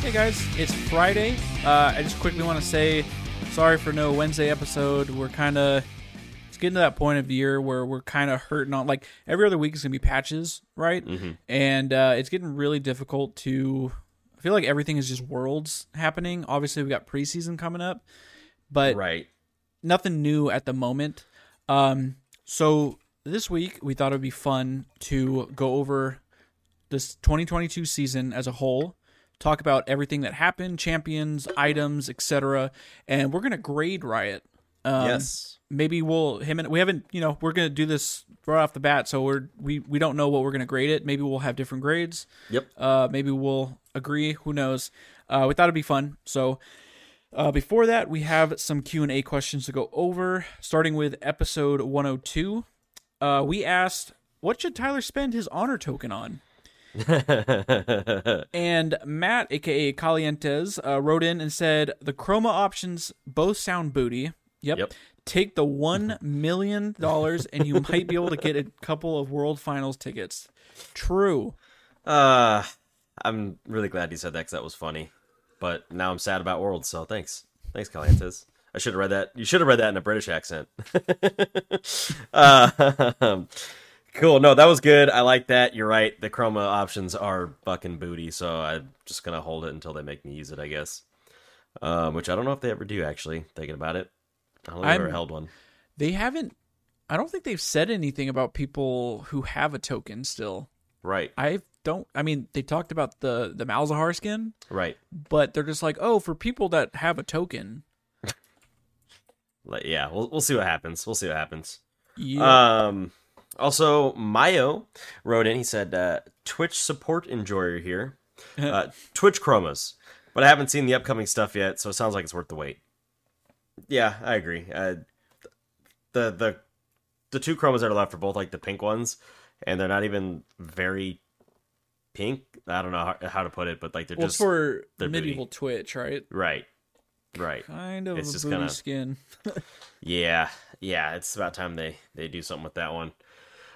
Hey guys, it's Friday. Uh, I just quickly want to say sorry for no Wednesday episode. We're kind of it's getting to that point of the year where we're kind of hurting on like every other week is gonna be patches, right? And uh, it's getting really difficult to. I feel like everything is just worlds happening. Obviously, we got preseason coming up, but Right. Nothing new at the moment. Um, so this week we thought it would be fun to go over this 2022 season as a whole, talk about everything that happened, champions, items, etc. And we're gonna grade Riot. Um, yes. Maybe we'll him and we haven't you know we're gonna do this right off the bat, so we're we we don't know what we're gonna grade it. Maybe we'll have different grades. Yep. Uh, maybe we'll agree. Who knows? Uh, we thought it'd be fun. So uh, before that, we have some Q and A questions to go over. Starting with episode 102, uh, we asked, "What should Tyler spend his honor token on?" And Matt, aka Calientes, uh, wrote in and said, "The chroma options both sound booty. Yep. Yep. Take the one million dollars, and you might be able to get a couple of World Finals tickets. True. Uh, I'm really glad you said that because that was funny. But now I'm sad about Worlds, so thanks. Thanks, Calientes. I should have read that. You should have read that in a British accent. uh, cool. No, that was good. I like that. You're right. The chroma options are fucking booty, so I'm just gonna hold it until they make me use it, I guess. Um, which I don't know if they ever do. Actually, thinking about it, I don't think I've ever held one. They haven't. I don't think they've said anything about people who have a token still. Right. I don't. I mean, they talked about the the Malzahar skin, Right. but they're just like, oh, for people that have a token. Yeah. We'll we'll see what happens. We'll see what happens. Yeah. Um, also, Mayo wrote in. He said, uh, "Twitch support enjoyer here, uh, Twitch chromas, but I haven't seen the upcoming stuff yet, so it sounds like it's worth the wait." Yeah, I agree. Uh, the the the two chromas that are left are both like the pink ones, and they're not even very pink. I don't know how, how to put it, but like they're well, just for they're medieval Twitch, right? right, right. Kind of It's just booty kinda- skin. Yeah, yeah, it's about time they they do something with that one.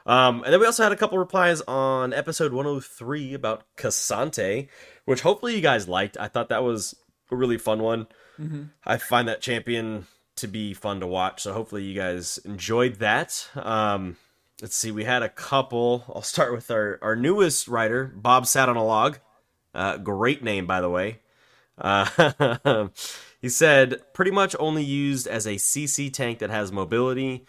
Um, and then we also had a couple replies on episode 103 about K'Sante, which hopefully you guys liked. I thought that was a really fun one. I find that champion to be fun to watch, so hopefully you guys enjoyed that. Um, let's see, we had a couple. I'll start with our our newest writer, Bob sat on a log. Uh, great name, by the way. Uh, he said, pretty much only used as a CC tank that has mobility.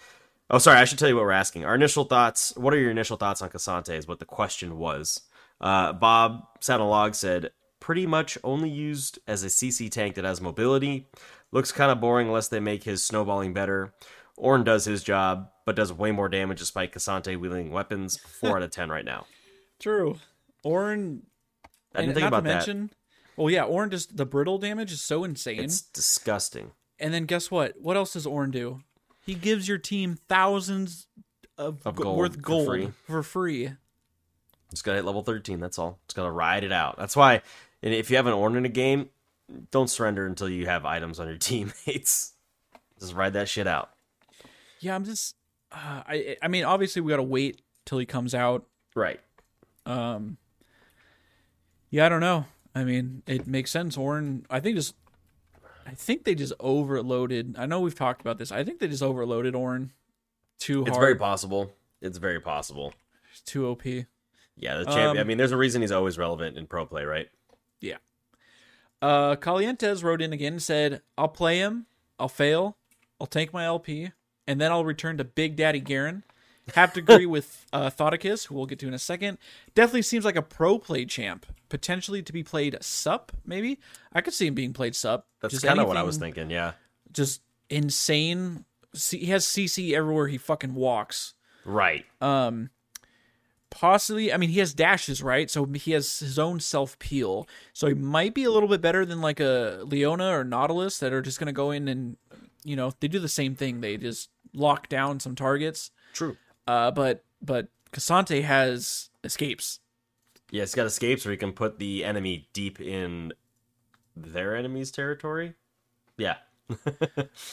Oh, sorry, I should tell you what we're asking. Our initial thoughts. What are your initial thoughts on K'Sante? Is what the question was. Uh, Bob log. said, pretty much only used as a CC tank that has mobility. Looks kind of boring unless they make his snowballing better. Ornn does his job, but does way more damage despite K'Sante wielding weapons. Four out of ten right now. True. Ornn. I didn't and think about to that. Well, yeah, Ornn just the brittle damage is so insane. It's disgusting. And then guess what? What else does Ornn do? He gives your team thousands of, Of gold worth for gold free. for free. Just gotta hit level 13, that's all. Just gotta ride it out. That's why and if you have an Ornn in a game, don't surrender until you have items on your teammates. Just ride that shit out. Yeah, I'm just. Uh, I I mean, obviously we gotta wait till he comes out. Right. Um. Yeah, I don't know. I mean, it makes sense. Ornn, I think just. I think they just overloaded. I know we've talked about this. I think they just overloaded Ornn too It's very possible. It's very possible. It's too OP. Yeah, the champion. I Um, mean, there's a reason he's always relevant in pro play, right? Yeah. Uh, Calientes wrote in again and said, I'll play him, I'll fail, I'll take my LP, and then I'll return to Big Daddy Garen. Have to agree with uh, Thoticus, who we'll get to in a second. Definitely seems like a pro play champ, potentially to be played sup, maybe. I could see him being played sup. That's kind of what I was thinking. Yeah. Just insane. He has CC everywhere he fucking walks. Right. Um, possibly. I mean, he has dashes, right? So he has his own self peel. So he might be a little bit better than like a Leona or Nautilus that are just gonna go in and, you know, they do the same thing. They just lock down some targets. True. Uh, but but K'Sante has escapes. Yeah, he's got escapes where he can put the enemy deep in their enemy's territory. Yeah.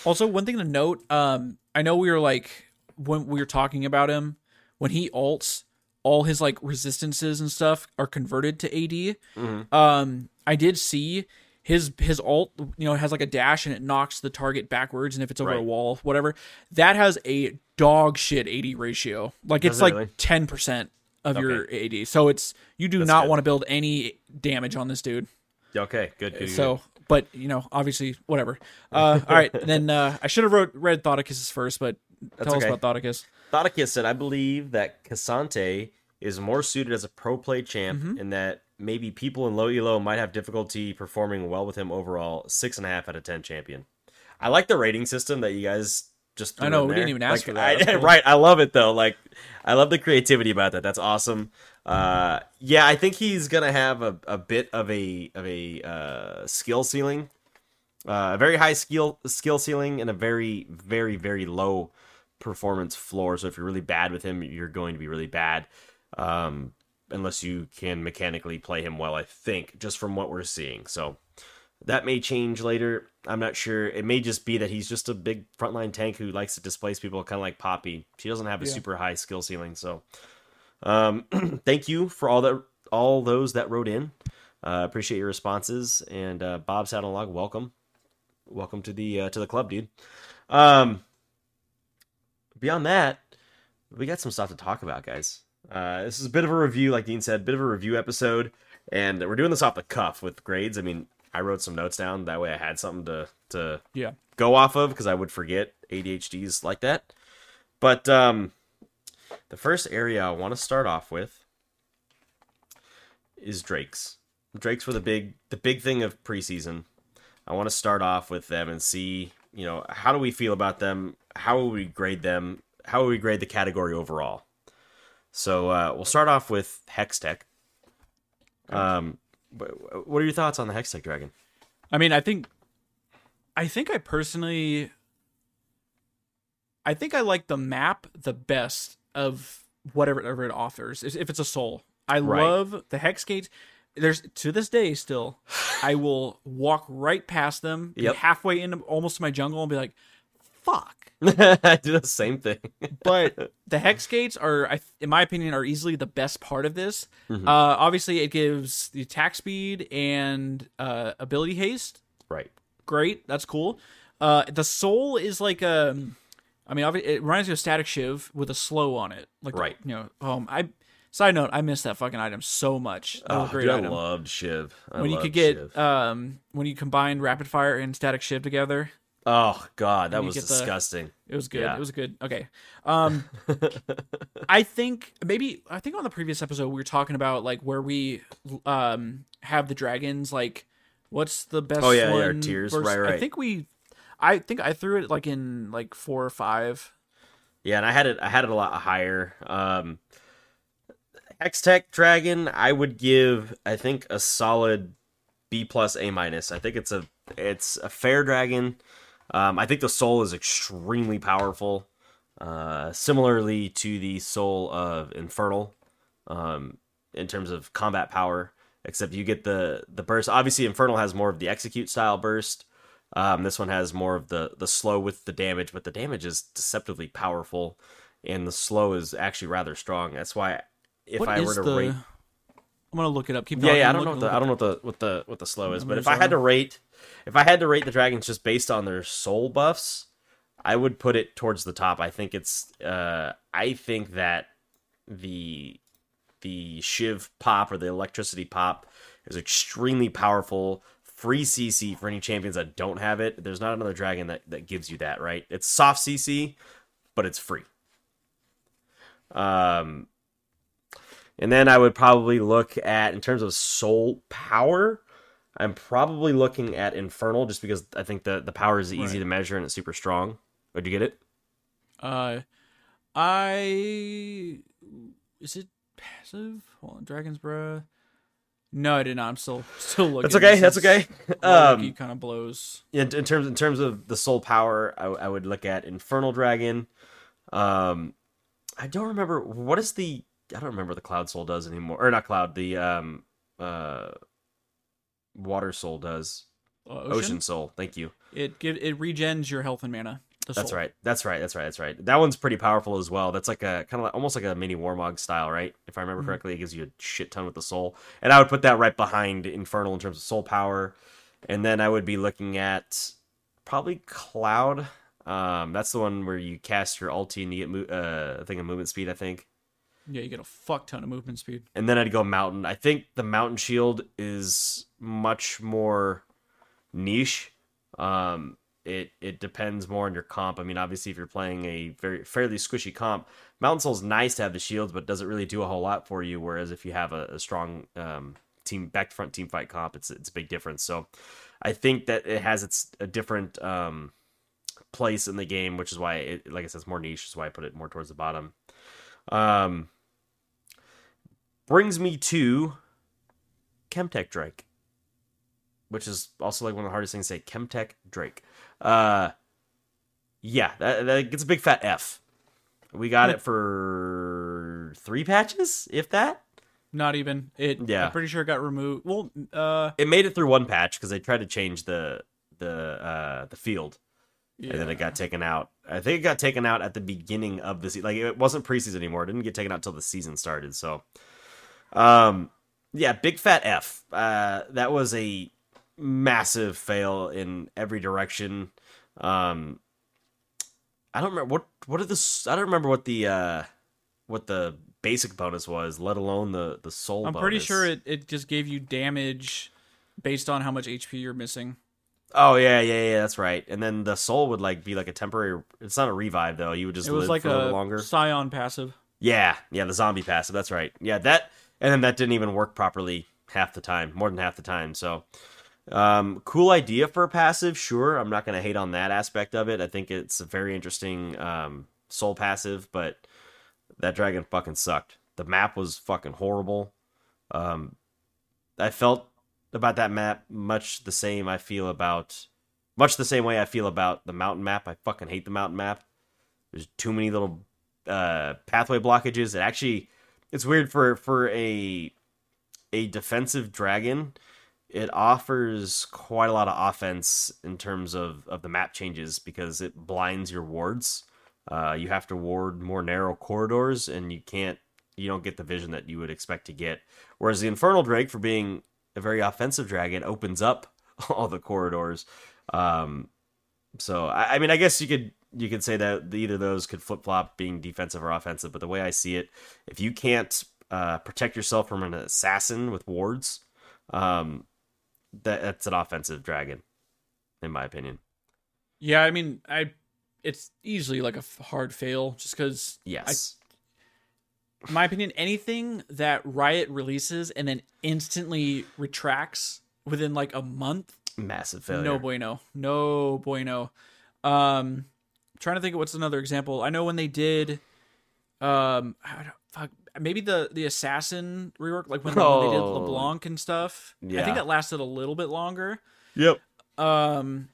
Also, one thing to note, um, I know we were like when we were talking about him, when he alts, all his like resistances and stuff are converted to AD. Um, I did see his his ult, you know, has like a dash and it knocks the target backwards, and if it's over a wall, whatever, that has a dog shit AD ratio. Like it's Does it really? like ten percent of your AD. So it's you do That's not good. want to build any damage on this dude. Okay, good. good, good. So, but you know, obviously, whatever. Uh, all right, then uh, I should have wrote read Thoticus first, but tell okay. us about Thoticus. Thoticus said, I believe that K'Sante is more suited as a pro play champ Mm-hmm. and that maybe people in low elo might have difficulty performing well with him overall. Six and a half out of ten champion. I like the rating system that you guys just I know, we didn't even ask Like, for that. I- cool. right, I love it though. Like I love the creativity about that. That's awesome. Uh, yeah, I think he's gonna have a, a bit of a of a uh, skill ceiling, uh, a very high skill skill ceiling, and a very very very low performance floor. So if you're really bad with him, you're going to be really bad. Um, unless you can mechanically play him well, I think, just from what we're seeing. So that may change later. I'm not sure. It may just be that he's just a big frontline tank who likes to displace people, kind of like Poppy. She doesn't have a Yeah. super high skill ceiling. So, um, thank you for all that, all those that wrote in. Uh, appreciate your responses. And uh, Bob Saddlelog, welcome, welcome to the uh, to the club, dude. Um, beyond that, we got some stuff to talk about, guys. Uh, this is a bit of a review, like Dean said, bit of a review episode, and we're doing this off the cuff with grades. I mean, I wrote some notes down that way I had something to to Yeah, go off of because I would forget ADHDs like that. But um, the first area I want to start off with is Drake's. Drake's were the big the big thing of preseason. I want to start off with them and see, you know, how do we feel about them? How will we grade them? How will we grade the category overall? So uh, we'll start off with Hextech. Um, what are your thoughts on the Hextech Dragon? I mean, I think, I think I personally, I think I like the map the best of whatever whatever it offers. If it's a soul, I Right. love the hex gates. There's to this day still, I will walk right past them, Yep. halfway into almost to my jungle, and be like, "Fuck." I do the same thing. but the hex gates are in my opinion are easily the best part of this Mm-hmm. uh obviously it gives the attack speed and uh ability haste right. great that's cool uh the soul is like a. I mean it reminds me of Statikk Shiv with a slow on it like the- Right. you know um i side note i miss that fucking item so much Oh, a great dude, I loved Shiv. I when you could get Shiv. um when you combine rapid fire and Statikk Shiv together oh god, that was get the- disgusting. It was good. Yeah. It was good. Okay. Um I think maybe I think on the previous episode we were talking about like where we um have the dragons like what's the best Oh, yeah, yeah, one our tiers. Right, I think we I think I threw it like in like 4 or 5. Yeah, and I had it. I had it a lot higher. Um, Hextech Dragon, I would give. I think a solid B plus A minus. I think it's a it's a fair dragon. Um, I think the soul is extremely powerful. Uh, similarly to the soul of Infernal, um, in terms of combat power. Except you get the the burst. Obviously, Infernal has more of the execute style burst. Um, this one has more of the the slow with the damage, but the damage is deceptively powerful, and the slow is actually rather strong. That's why if What I were to the rate, I'm going to look it up. Keep yeah, yeah, I don't know what the I don't know what the what the what the slow is, but if I had to rate, if I had to rate the dragons just based on their soul buffs, I would put it towards the top. I think it's uh I think that the the shiv pop or the electricity pop is extremely powerful. Free cc for any champions that don't have it. There's not another dragon that, that gives you that right? It's soft cc but it's free. Um and then i would probably look at in terms of soul power i'm probably looking at infernal just because i think the the power is easy Right. to measure and it's super strong would you get it Uh I is it passive? Hold on, Dragon's Breath. No, I did not. I'm still still looking. that's okay that's okay um kind of blows. in, in terms in terms of the soul power, I, I would look at Infernal Dragon. Um, I don't remember what is the I don't remember the Cloud Soul does anymore, or not Cloud. The um uh Water Soul does Uh, Ocean, Soul. Thank you. It give it regens your health and mana. That's right. That's right. That's right. That's right. That one's pretty powerful as well. That's like a kind of like, almost like a mini Warmog style, right? If I remember Mhm. correctly, it gives you a shit ton with the soul. And I would put that right behind Infernal in terms of soul power. And then I would be looking at probably Cloud. Um, that's the one where you cast your ulti and you get mo- uh, a thing of movement speed, I think. Yeah, you get a fuck ton of movement speed. And then I'd go Mountain. I think the Mountain Shield is much more niche. Um, it it depends more on your comp. I mean, obviously, if you're playing a very fairly squishy comp, Mountain Soul's nice to have the shields, but doesn't really do a whole lot for you. Whereas if you have a, a strong um, team back to front team fight comp, it's it's a big difference. So I think that it has its a different um, place in the game, which is why, it, like I said, it's more niche. Is why I put it more towards the bottom. Um, brings me to Chemtech Drake, which is also like one of the hardest things to say. Chemtech Drake. Uh, yeah, that, that gets a big fat F. We got it for three patches, if that. Not even it. Yeah. I'm pretty sure it got removed. Well, uh, It made it through one patch because they tried to change the the uh the field, yeah. and then it got taken out. I think it got taken out at the beginning of the season. Like it wasn't preseason anymore. It didn't get taken out until the season started. So, um, yeah, big fat F. Uh, that was a massive fail in every direction. Um, I don't remember what what did this. I don't remember what the uh what the basic bonus was, let alone the the soul. I'm pretty sure it, it just gave you damage based on how much HP you're missing. Oh yeah, yeah, yeah. That's right. And then the soul would like be like a temporary. It's not a revive though. You would just it was like a little a longer. Sion passive. Yeah, yeah. The zombie passive. That's right. Yeah, that. And then that didn't even work properly half the time, more than half the time. So, um, cool idea for a passive. Sure, I'm not gonna hate on that aspect of it. I think it's a very interesting um, soul passive, but that dragon fucking sucked. The map was fucking horrible. Um, I felt about that map much the same I feel about much the same way I feel about the mountain map. I fucking hate the mountain map. There's too many little uh, pathway blockages. It actually it's weird for for a a defensive dragon. It offers quite a lot of offense in terms of of the map changes because it blinds your wards. Uh, you have to ward more narrow corridors, and you can't you don't get the vision that you would expect to get. Whereas the Infernal Drake, for being a very offensive dragon, opens up all the corridors. Um, so I, I mean, I guess you could you could say that either of those could flip flop being defensive or offensive. But the way I see it, if you can't uh, protect yourself from an assassin with wards, um, that that's an offensive dragon, in my opinion. Yeah, I mean, I it's easily like a hard fail just because, Yes. in my opinion, anything that Riot releases and then instantly retracts within like a month, Massive failure. no bueno, no bueno. Um, trying to think of what's another example. I know when they did, um, I don't- fuck, maybe the the assassin rework, like when, when they did Oh. LeBlanc and stuff. Yeah. I think that lasted a little bit longer. Yep. Um,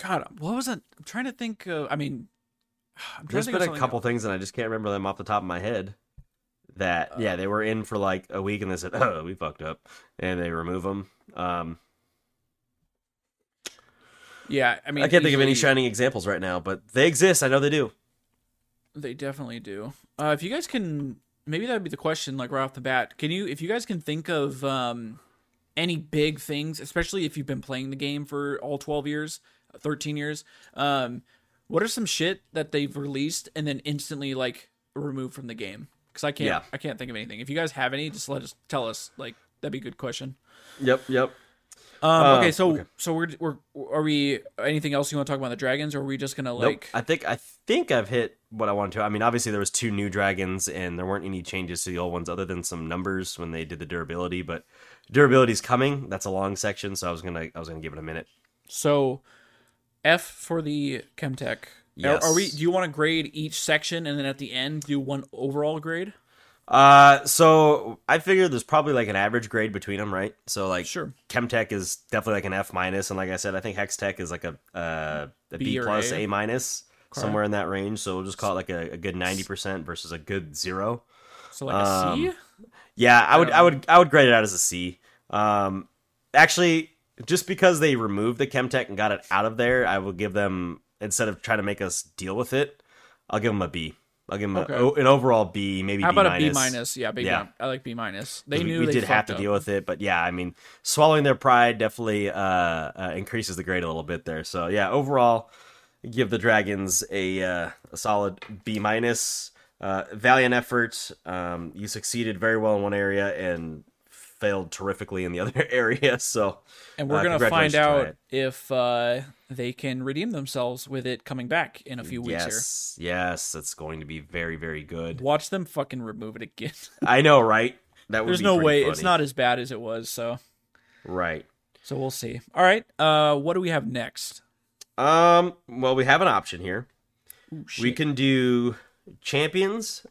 God, what was it? I'm trying to think. Of, I mean, I'm trying There's to think been a couple else. things, and I just can't remember them off the top of my head. That Uh, yeah, they were in for like a week, and they said, "Oh, we fucked up," and they remove them. Um, Yeah, I mean, I can't think of any easily- shining examples right now, but they exist. I know they do. They definitely do. Uh, if you guys can, maybe that would be the question, like right off the bat. Can you, if you guys can think of um, any big things, especially if you've been playing the game for all 12 years, 13 years, um, what are some shit that they've released and then instantly like removed from the game? Because I can't, Yeah. I can't think of anything. If you guys have any, just let us tell us. Like that'd be a good question. Yep, yep. Um, Uh, okay, so okay. so we're we're are we anything else you want to talk about the dragons, or are we just gonna like? nope. I think I think I've hit what I wanted to. I mean, obviously there was two new dragons, and there weren't any changes to the old ones other than some numbers when they did the durability. But durability's coming. That's a long section, so I was gonna I was gonna give it a minute. So, F for the Chemtech. Yes. Are, are we? Do you want to grade each section and then at the end do one overall grade? Uh, so I figured there's probably like an average grade between them, right? So like, Sure. Chemtech is definitely like an F minus, and like I said, I think Hextech is like a uh, a B B plus, A. A minus, Okay. somewhere in that range. So we'll just call it like a, a good ninety percent versus a good zero. So like a C. Um, Yeah, I would, Um, I would, I would grade it out as a C. Um, actually, just because they removed the Chemtech and got it out of there, I will give them instead of trying to make us deal with it, I'll give them a B. I'll give them Okay. a, an overall B, maybe How B about a B minus. Yeah, B Yeah. I like B minus. They we, knew we they did have to up. deal with it, but yeah, I mean, swallowing their pride definitely uh, uh, increases the grade a little bit there. So yeah, overall, give the Dragons a uh, a solid B minus. Uh, valiant effort. Um, you succeeded very well in one area and failed terrifically in the other area. So And we're Uh, gonna find out if uh, they can redeem themselves with it coming back in a few weeks yes, yes, it's going to be very very good. Watch them fucking remove it again. I know, right? That would There's no way funny. it's not as bad as it was. So right. so we'll see. All right. Uh, what do we have next? Um. Well, we have an option here. Ooh, We can do champions,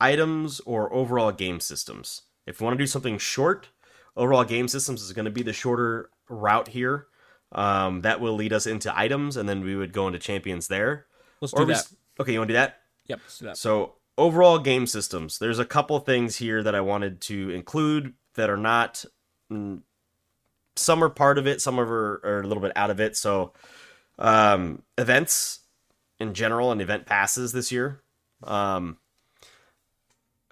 items, or overall game systems. If we want to do something short, overall game systems is going to be the shorter route here. Um, that will lead us into items, and then we would go into champions there. Let's Or do that. s- okay, you want to do that? Yep. Let's do that. So overall game systems. There's a couple things here that I wanted to include that are not. mm, Some are part of it. Some are, are a little bit out of it. So um, events in general and event passes this year. Um,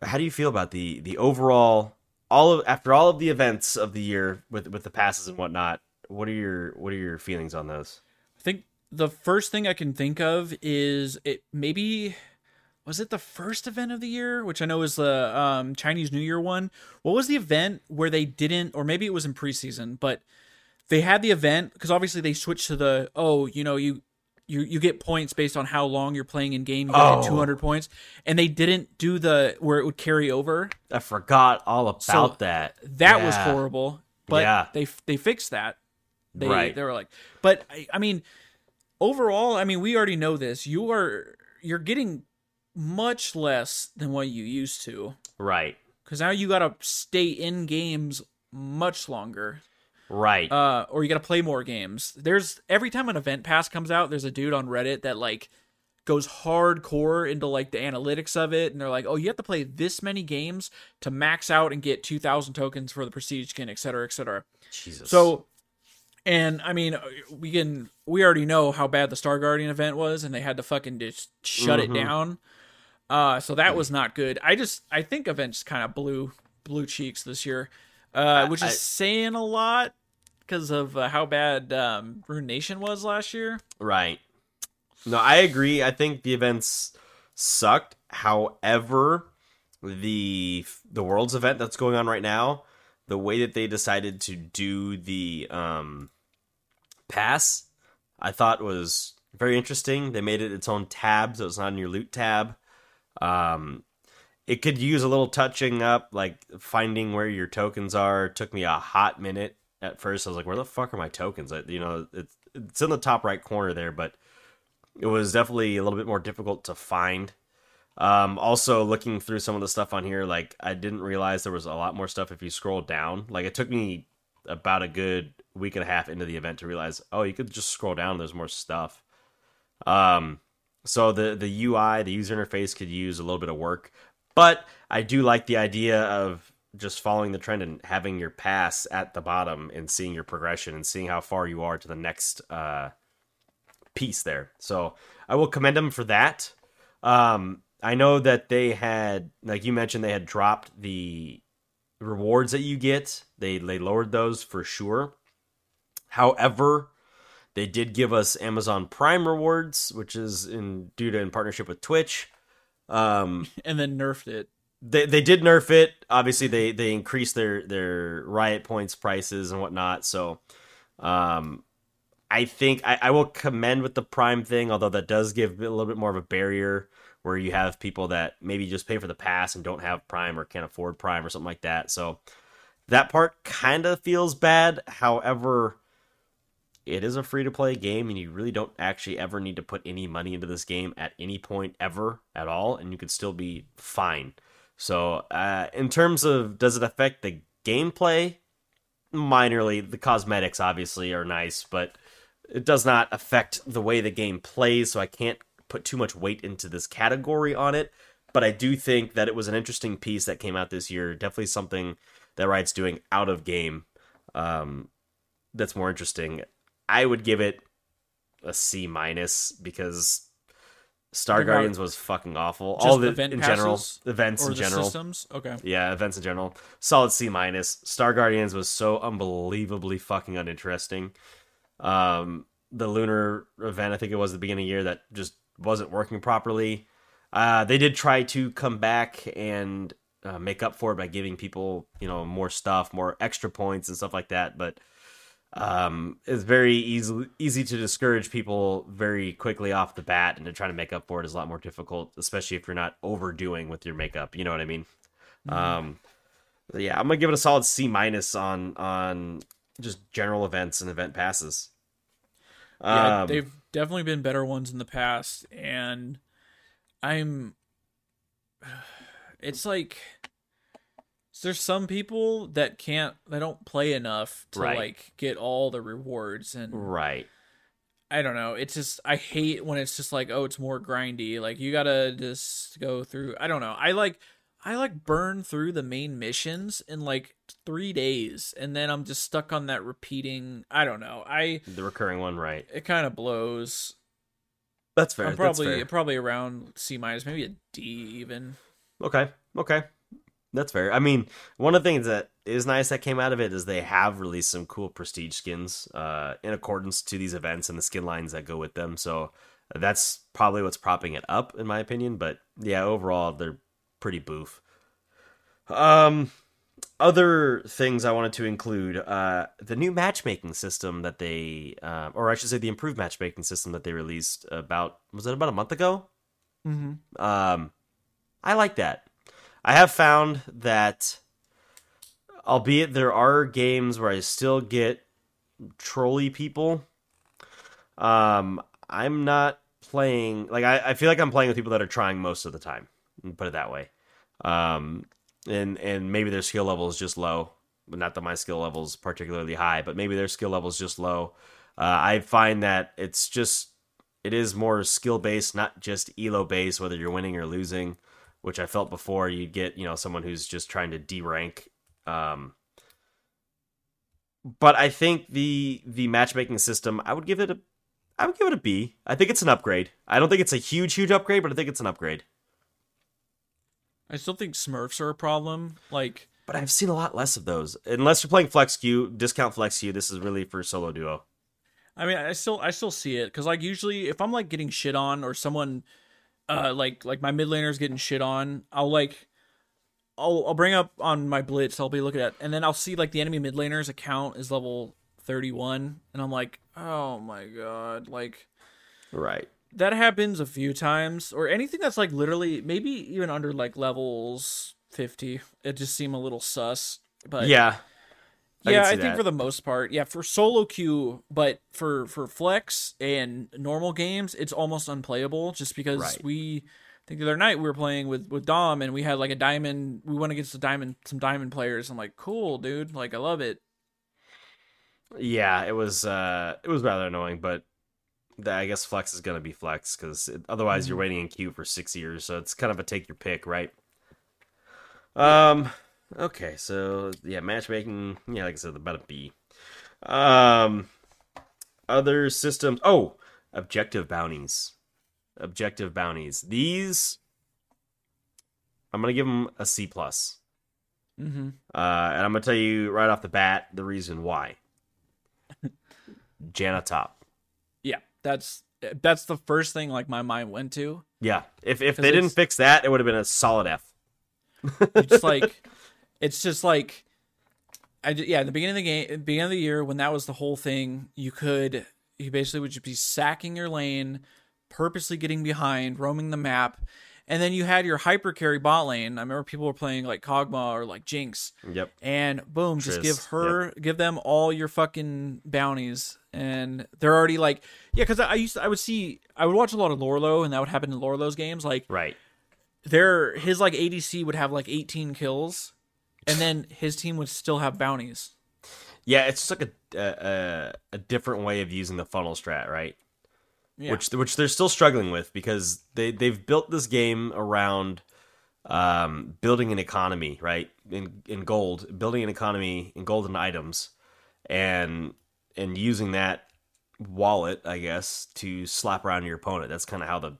how do you feel about the the overall all of after all of the events of the year with with the passes and whatnot? What are your what are your feelings on those? I think the first thing I can think of is it maybe was it the first event of the year, which I know is the um, Chinese New Year one. What was the event where they didn't, or maybe it was in preseason, but they had the event because obviously they switched to the oh, you know you. You, you get points based on how long you're playing in game. You get Oh. 200 points, and they didn't do the where it would carry over. I forgot all about So, that. That was horrible. But Yeah. they they fixed that. They Right. they were like, but I, I mean, overall, I mean, we already know this. You are you're getting much less than what you used to Right. because now you got to stay in games much longer, Right. uh, or you got to play more games. There's every time an event pass comes out, there's a dude on Reddit that like goes hardcore into like the analytics of it and they're like oh you have to play this many games to max out and get 2000 tokens for the prestige skin et cetera et cetera Jesus. so, and I mean, we can we already know how bad the Star Guardian event was, and they had to fucking just shut Mhm. it down. Uh, so that was not good. I just I think events kind of blew blue cheeks this year, uh, which is I- saying a lot because of uh, how bad um, Ruination was last year. right. No, I agree. I think the events sucked. However, the the Worlds event that's going on right now, the way that they decided to do the um pass, I thought was very interesting. They made it its own tab, so it's not in your loot tab. Um, it could use a little touching up, like finding where your tokens are. It took me a hot minute at first. I was like, "Where the fuck are my tokens?" I, you know, it's it's in the top right corner there, but it was definitely a little bit more difficult to find. Um, also, looking through some of the stuff on here, like I didn't realize there was a lot more stuff if you scroll down. Like it took me about a good week and a half into the event to realize, oh, you could just scroll down. There's more stuff. Um, so the the UI, the user interface could use a little bit of work, but I do like the idea of just following the trend and having your pass at the bottom and seeing your progression and seeing how far you are to the next uh, piece there. So I will commend them for that. Um, I know that they had, like you mentioned, they had dropped the rewards that you get. They they lowered those for sure. However, they did give us Amazon Prime rewards, which is in due to in partnership with Twitch. Um, And then nerfed it. they they did nerf it. Obviously, they they increased their their riot points prices and whatnot. So, um, I think I, I will commend with the Prime thing, although that does give a little bit more of a barrier where you have people that maybe just pay for the pass and don't have Prime or can't afford Prime or something like that. So that part kind of feels bad. However, it is a free to play game and you really don't actually ever need to put any money into this game at any point ever at all and you could still be fine. So uh, in terms of does it affect the gameplay? Minorly. The cosmetics obviously are nice but it does not affect the way the game plays so i can't put too much weight into this category on it. But i do think that it was an interesting piece that came out this year definitely something that riot's doing out of game um, that's more interesting. I would give it a C minus because Star Guardians was fucking awful. Just All the event in general, events in general. systems. Okay. Yeah, events in general. Solid C minus. Star Guardians was so unbelievably fucking uninteresting. Um, the lunar event, I think it was the beginning of the year, that just wasn't working properly. Uh, they did try to come back and uh, make up for it by giving people, you know, more stuff, more extra points and stuff like that. But um, it's very easy easy to discourage people very quickly off the bat, and to try to make up for it is a lot more difficult, especially if you're not overdoing with your makeup. You know what I mean? Um, yeah, I'm gonna give it a solid C minus on on just general events and event passes. Yeah, Um, they've definitely been better ones in the past, and I'm. It's like there's some people that can't, they don't play enough to Right. like get all the rewards, and right. I don't know. It's just I hate when it's just like, oh, it's more grindy. Like you gotta just go through. I don't know. I like I like burn through the main missions in like three days, and then I'm just stuck on that repeating. I don't know. I The recurring one, right? it kind of blows. That's fair. I'm that's probably fair. probably around C minus, maybe a D even. Okay. Okay. That's fair. I mean, one of the things that is nice that came out of it is they have released some cool prestige skins uh, in accordance to these events and the skin lines that go with them. So that's probably what's propping it up, in my opinion. But yeah, overall, they're pretty boof. Um, other things I wanted to include uh, the new matchmaking system that they, uh, or I should say, the improved matchmaking system that they released about was it about a month ago? Mm-hmm. Um, I like that. I have found that, albeit there are games where I still get trolly people, um, I'm not playing like I, I feel like I'm playing with people that are trying most of the time. Put it that way. Um, and and maybe their skill level is just low. Not that my skill level is particularly high, but maybe their skill level is just low. Uh, I find that it's just it is more skill based, not just elo based, whether you're winning or losing. Which I felt before you'd get, you know, someone who's just trying to D rank. Um, but I think the the matchmaking system, I would give it a, I would give it a B. I think it's an upgrade. I don't think it's a huge, huge upgrade, but I think it's an upgrade. I still think Smurfs are a problem. Like But I've seen a lot less of those. Unless you're playing flex queue, discount flex queue. This is really for solo duo. I mean, I still I still see it because like usually if I'm like getting shit on or someone uh like like my mid laner's getting shit on, I'll like I'll I'll bring up on my blitz. I'll be looking at and then I'll see like the enemy mid laner's account is level 31 and I'm like, "Oh my god." Like Right. that happens a few times or anything that's like literally maybe even under like levels 50. It just seem a little sus. But yeah. I yeah, can I, think that. for the most part, yeah, for solo queue, but for for flex and normal games, it's almost unplayable just because Right. we I think the other night we were playing with with Dom and we had like a diamond we went against the diamond some diamond players. I'm like, cool, dude, like I love it. Yeah, it was uh it was rather annoying, but the, I guess flex is gonna be flex because otherwise you're waiting in queue for six years, so it's kind of a take your pick, right? Um, okay, so yeah, matchmaking, yeah, like I said, about a B. Um, other systems. Oh, objective bounties, objective bounties. These, I'm gonna give them a C plus. Mm-hmm. Uh, and I'm gonna tell you right off the bat the reason why. Janna top. Yeah, that's that's the first thing like my mind went to. Yeah, if if they didn't fix that, it would have been a solid F. It's like it's just like I yeah, the beginning of the game, beginning of the year when that was the whole thing, you could you basically would just be sacking your lane, purposely getting behind, roaming the map, and then you had your hyper carry bot lane. I remember people were playing like Kog'Maw or like Jinx, Yep. and boom, just give her, give them all your fucking bounties, and they're already like, yeah, because I, I used to, I would see, I would watch a lot of Lourlo, and that would happen in Lourlo's games, like Right. their his like ADC would have like 18 kills, and then his team would still have bounties. Yeah, it's just like a a, a different way of using the funnel strat, right? Yeah. Which which they're still struggling with because they they've built this game around um, building an economy, right? In in gold, building an economy in golden items, and and using that wallet, I guess, to slap around your opponent. That's kind of how the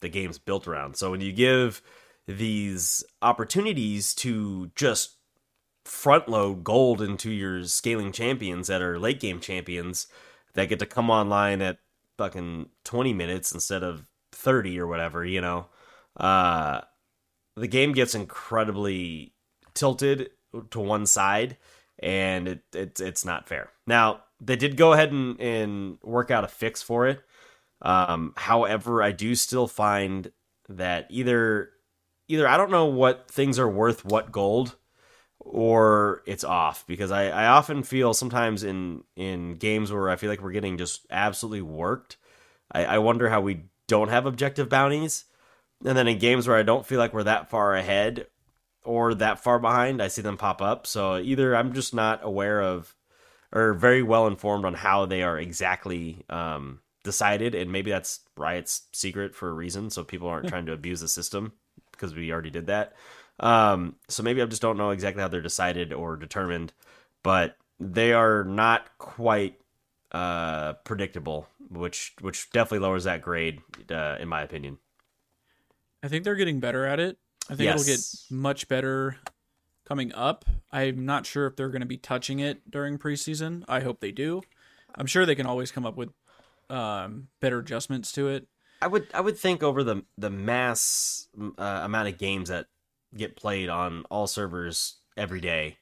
the game's built around. So when you give these opportunities to just front load gold into your scaling champions that are late game champions that get to come online at fucking 20 minutes instead of 30 or whatever, you know. Uh the game gets incredibly tilted to one side and it, it it's not fair. Now, they did go ahead and, and work out a fix for it. Um, however, I do still find that either either I don't know what things are worth what gold or it's off because I, I often feel sometimes in in games where I feel like we're getting just absolutely worked. I, I wonder how we don't have objective bounties. And then in games where I don't feel like we're that far ahead or that far behind, I see them pop up. So either I'm just not aware of or very well informed on how they are exactly um, decided, and maybe that's Riot's secret for a reason, so people aren't trying to abuse the system because we already did that. Um, so maybe I just don't know exactly how they're decided or determined, but they are not quite uh, predictable, which which definitely lowers that grade, uh, in my opinion. I think they're getting better at it. I think Yes. it'll get much better coming up. I'm not sure if they're going to be touching it during preseason. I hope they do. I'm sure they can always come up with um, better adjustments to it. I would I would think over the the mass uh, amount of games that get played on all servers every day,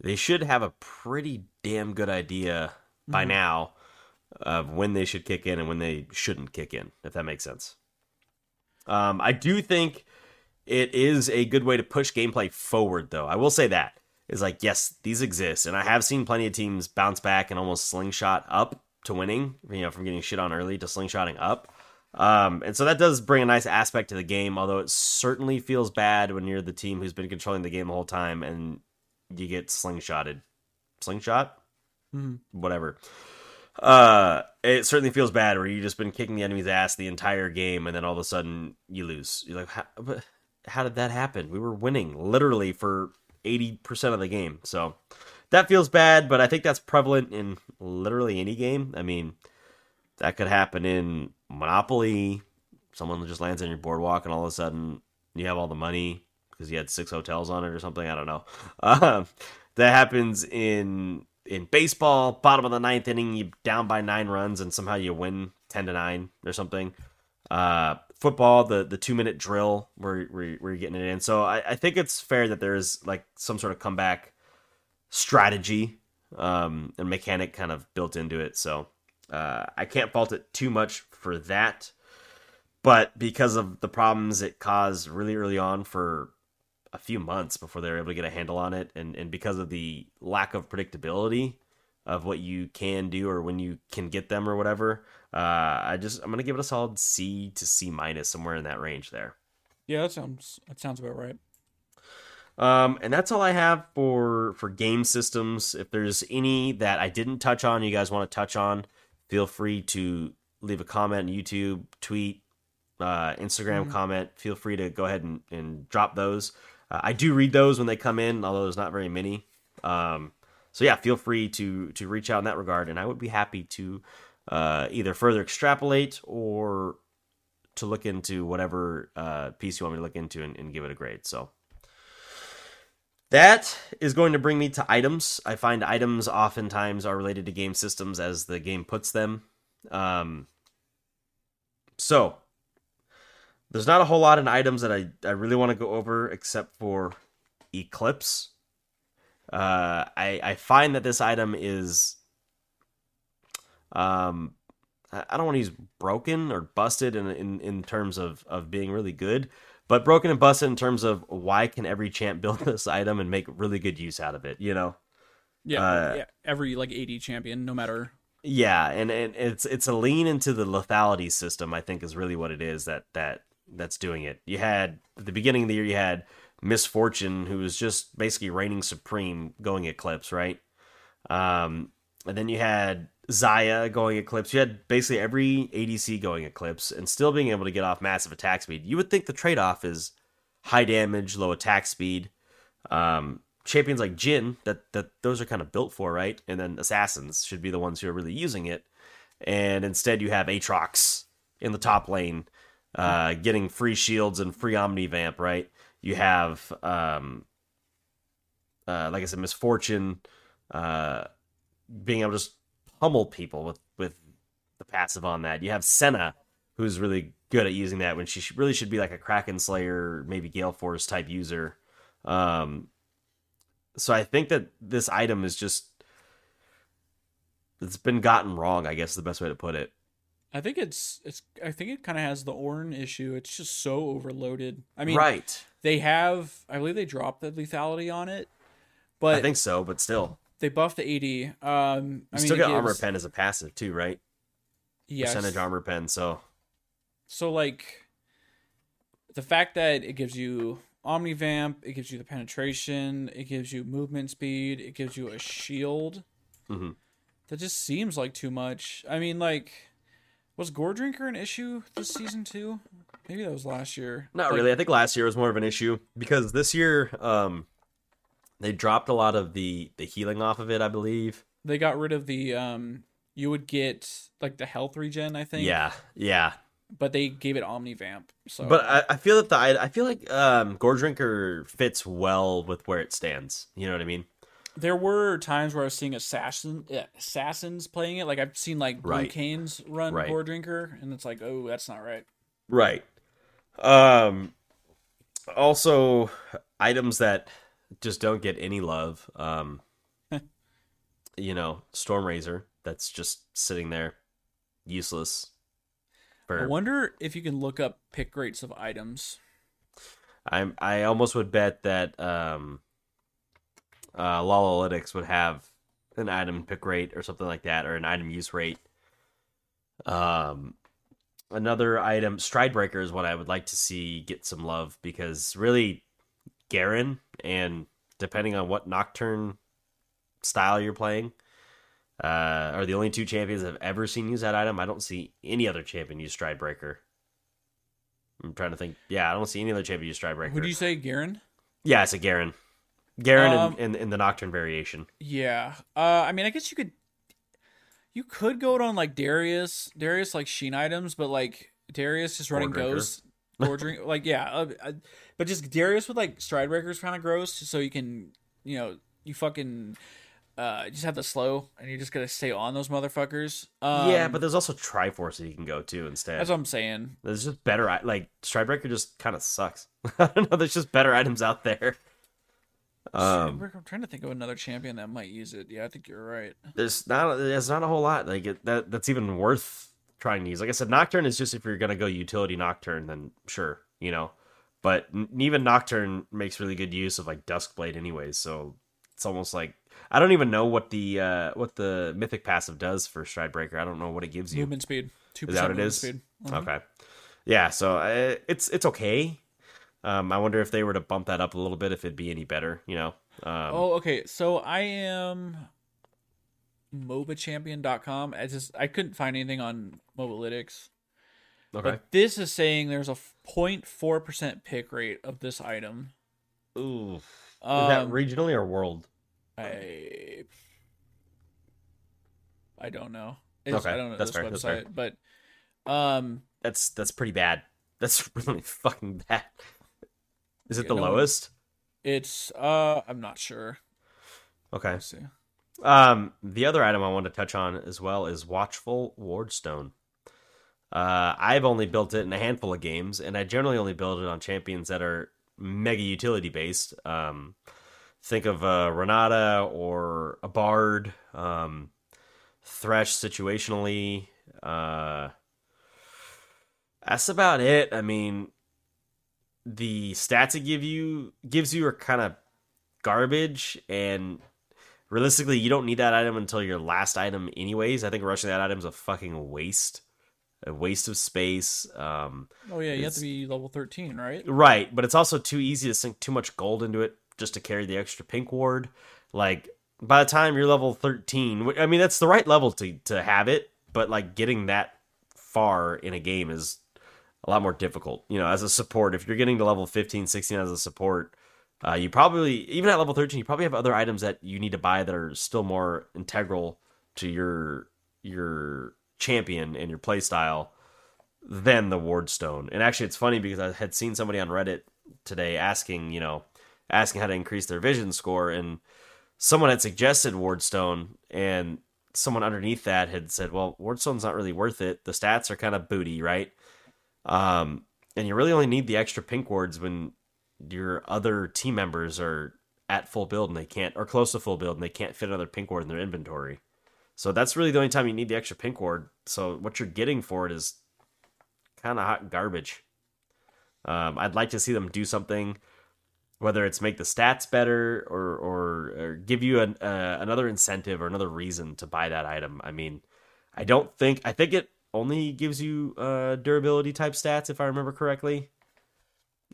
they should have a pretty damn good idea by Mhm. now of when they should kick in and when they shouldn't kick in, if that makes sense. Um, I do think it is a good way to push gameplay forward, though. I will say that is like yes, these exist, and I have seen plenty of teams bounce back and almost slingshot up to winning. You know, from getting shit on early to slingshotting up. Um, and so that does bring a nice aspect to the game, although it certainly feels bad when you're the team who's been controlling the game the whole time and you get slingshotted. Slingshot? Mhm. Whatever. Uh, it certainly feels bad where you've just been kicking the enemy's ass the entire game and then all of a sudden you lose. You're like, how, how did that happen? We were winning literally for 80% of the game. So that feels bad, but I think that's prevalent in literally any game. I mean, that could happen in Monopoly. Someone just lands on your boardwalk and all of a sudden you have all the money because you had six hotels on it or something. I don't know. Um, that happens in in baseball. Bottom of the ninth inning, you down by nine runs and somehow you win ten to nine or something. Uh, football, the the two minute drill where where, where you're getting it in. So I, I think it's fair that there's like some sort of comeback strategy um, and mechanic kind of built into it. So uh, I can't fault it too much for that. But because of the problems it caused really early on for a few months before they were able to get a handle on it, and, and because of the lack of predictability of what you can do or when you can get them or whatever, uh, I just I'm gonna give it a solid C to C minus somewhere in that range there. Yeah, that sounds that sounds about right. Um, and that's all I have for for game systems. If there's any that I didn't touch on, you guys want to touch on, feel free to leave a comment on YouTube, tweet, uh, Instagram Mhm. comment. Feel free to go ahead and, and drop those. Uh, I do read those when they come in, although there's not very many. Um, so yeah, feel free to to reach out in that regard, and I would be happy to uh, either further extrapolate or to look into whatever uh, piece you want me to look into and, and give it a grade. So. That is going to bring me to items. I find items oftentimes are related to game systems as the game puts them. Um, so, there's not a whole lot in items that I, I really want to go over except for Eclipse. Uh, I, I find that this item is. Um, I don't want to use broken or busted in, in, in terms of, of being really good, but broken and busted in terms of why can every champ build this item and make really good use out of it, you know? Yeah, Uh, yeah. Every like AD champion, no matter. Yeah, and, and it's it's a lean into the lethality system, I think is really what it is that that that's doing it. You had at the beginning of the year you had Miss Fortune, who was just basically reigning supreme going Eclipse, right? Um and then you had Xayah going Eclipse. You had basically every ADC going Eclipse and still being able to get off massive attack speed. You would think the trade off is high damage, low attack speed. Um, champions like Jhin that that those are kind of built for, right? And then assassins should be the ones who are really using it. And instead, you have Aatrox in the top lane, uh, getting free shields and free Omnivamp, right? You have, um, uh, like I said, Miss Fortune, uh, being able to just pummel people with with the passive on that. You have Senna, who's really good at using that when she really should be like a Kraken Slayer, maybe Gale Force type user. Um, so I think that this item is just it's been gotten wrong. I guess is the best way to put it. I think it's it's I think it kind of has the Ornn issue. It's just so overloaded. I mean, right? They have I believe they dropped the lethality on it, but I think so. But still, they buffed the AD. Um, you I mean, still got gives- armor pen as a passive too, right? yes. Percentage armor pen. So So like the fact that it gives you Omnivamp, it gives you the penetration, it gives you movement speed, it gives you a shield. Mhm. That just seems like too much. I mean, like, was Gore Drinker an issue this season too? Maybe that was last year. Not Like, really. I think last year was more of an issue because this year um they dropped a lot of the the healing off of it, I believe. They got rid of the um. You would get like the health regen, I think. Yeah, yeah. But they gave it Omnivamp. So. But I, I feel that the I I feel like um Gore Drinker fits well with where it stands. You know what I mean? There were times where I was seeing assassin assassins playing it. Like I've seen like Blue Right. Kayns run Right. Gore Drinker, and it's like, oh, that's not right. Right. Um also items that just don't get any love. Um you know, Storm Razor that's just sitting there useless. I wonder if you can look up pick rates of items. I'm I almost would bet that um uh Lolalytics would have an item pick rate or something like that or an item use rate. Um another item Stridebreaker is what I would like to see get some love because really Garen and depending on what nocturne style you're playing uh are the only two champions I've ever seen use that item. I don't see any other champion use Stridebreaker. I'm trying to think. Yeah, I don't see any other champion use Stridebreaker. Do you say, Garen? Yeah, it's a Garen. Garen Um, in, in, in the Nocturne variation. Yeah. Uh, I mean, I guess you could. You could go it on like Darius, Darius like Sheen items, but like Darius just running Drinker. Ghost, or drink like yeah, uh, uh, but just Darius with like Stridebreaker is kind of gross. So you can, you know, you fucking uh just have the slow, and you're just gotta stay on those motherfuckers. Um, yeah, but there's also Triforce that you can go to instead. that's what I'm saying. There's just better, like, Stridebreaker just kind of sucks. I don't know, there's just better items out there. Um, I'm trying to think of another champion that might use it. Yeah, I think you're right. there's not, there's not a whole lot like it, that. That's even worth trying to use. Like I said, Nocturne is just if you're gonna go utility Nocturne, then sure, you know. But n- even Nocturne makes really good use of like Duskblade, anyways. So it's almost like I don't even know what the uh what the mythic passive does for Stridebreaker. I don't know what it gives you. Movement speed, two Is that percent what it is? speed. Mhm. Okay. Yeah, so uh, it's it's okay. Um, I wonder if they were to bump that up a little bit, if it'd be any better. You know. Um, Oh, okay. So I am MOBAchampion.com. I just I couldn't find anything on Mobalytics. okay. But this is saying there's a 0.4 percent pick rate of this item. Ooh. Is Um, that regionally or world? I I don't know. It's, Okay, I don't know that's this fair, that's fair. website, but um, That's that's pretty bad. That's really fucking bad. Is it the no- lowest? it's uh, I'm not sure. Okay. Um, the other item I want to touch on as well is Watchful Wardstone. Uh, I've only built it in a handful of games, and I generally only build it on champions that are mega utility based. Um, think of a Renata or a Bard, um, Thresh situationally. Uh, that's about it. I mean, the stats it give you gives you are kind of garbage, and realistically, you don't need that item until your last item, anyways. I think rushing that item is a fucking waste, a waste of space. Um, Oh yeah, you have to be level 13, right? right, but it's also too easy to sink too much gold into it just to carry the extra pink ward. Like by the time you're level 13, I mean that's the right level to to have it, but like getting that far in a game is a lot more difficult. You know, as a support, if you're getting to level 15, 16 as a support, Uh, you probably even at level 13, you probably have other items that you need to buy that are still more integral to your your champion and your playstyle than the Wardstone. And actually, it's funny because I had seen somebody on Reddit today asking, you know, asking how to increase their vision score, and someone had suggested Wardstone, and someone underneath that had said, "Well, Wardstone's not really worth it. The stats are kind of booty, right? Um, and you really only need the extra pink wards when your other team members are at full build and they can't, or close to full build and they can't fit another pink ward in their inventory. So that's really the only time you need the extra pink ward. So what you're getting for it is kind of hot garbage. Um, I'd like to see them do something, whether it's make the stats better or or, or give you an, uh, another incentive or another reason to buy that item. I mean, I don't think I think it only gives you uh, durability type stats if I remember correctly.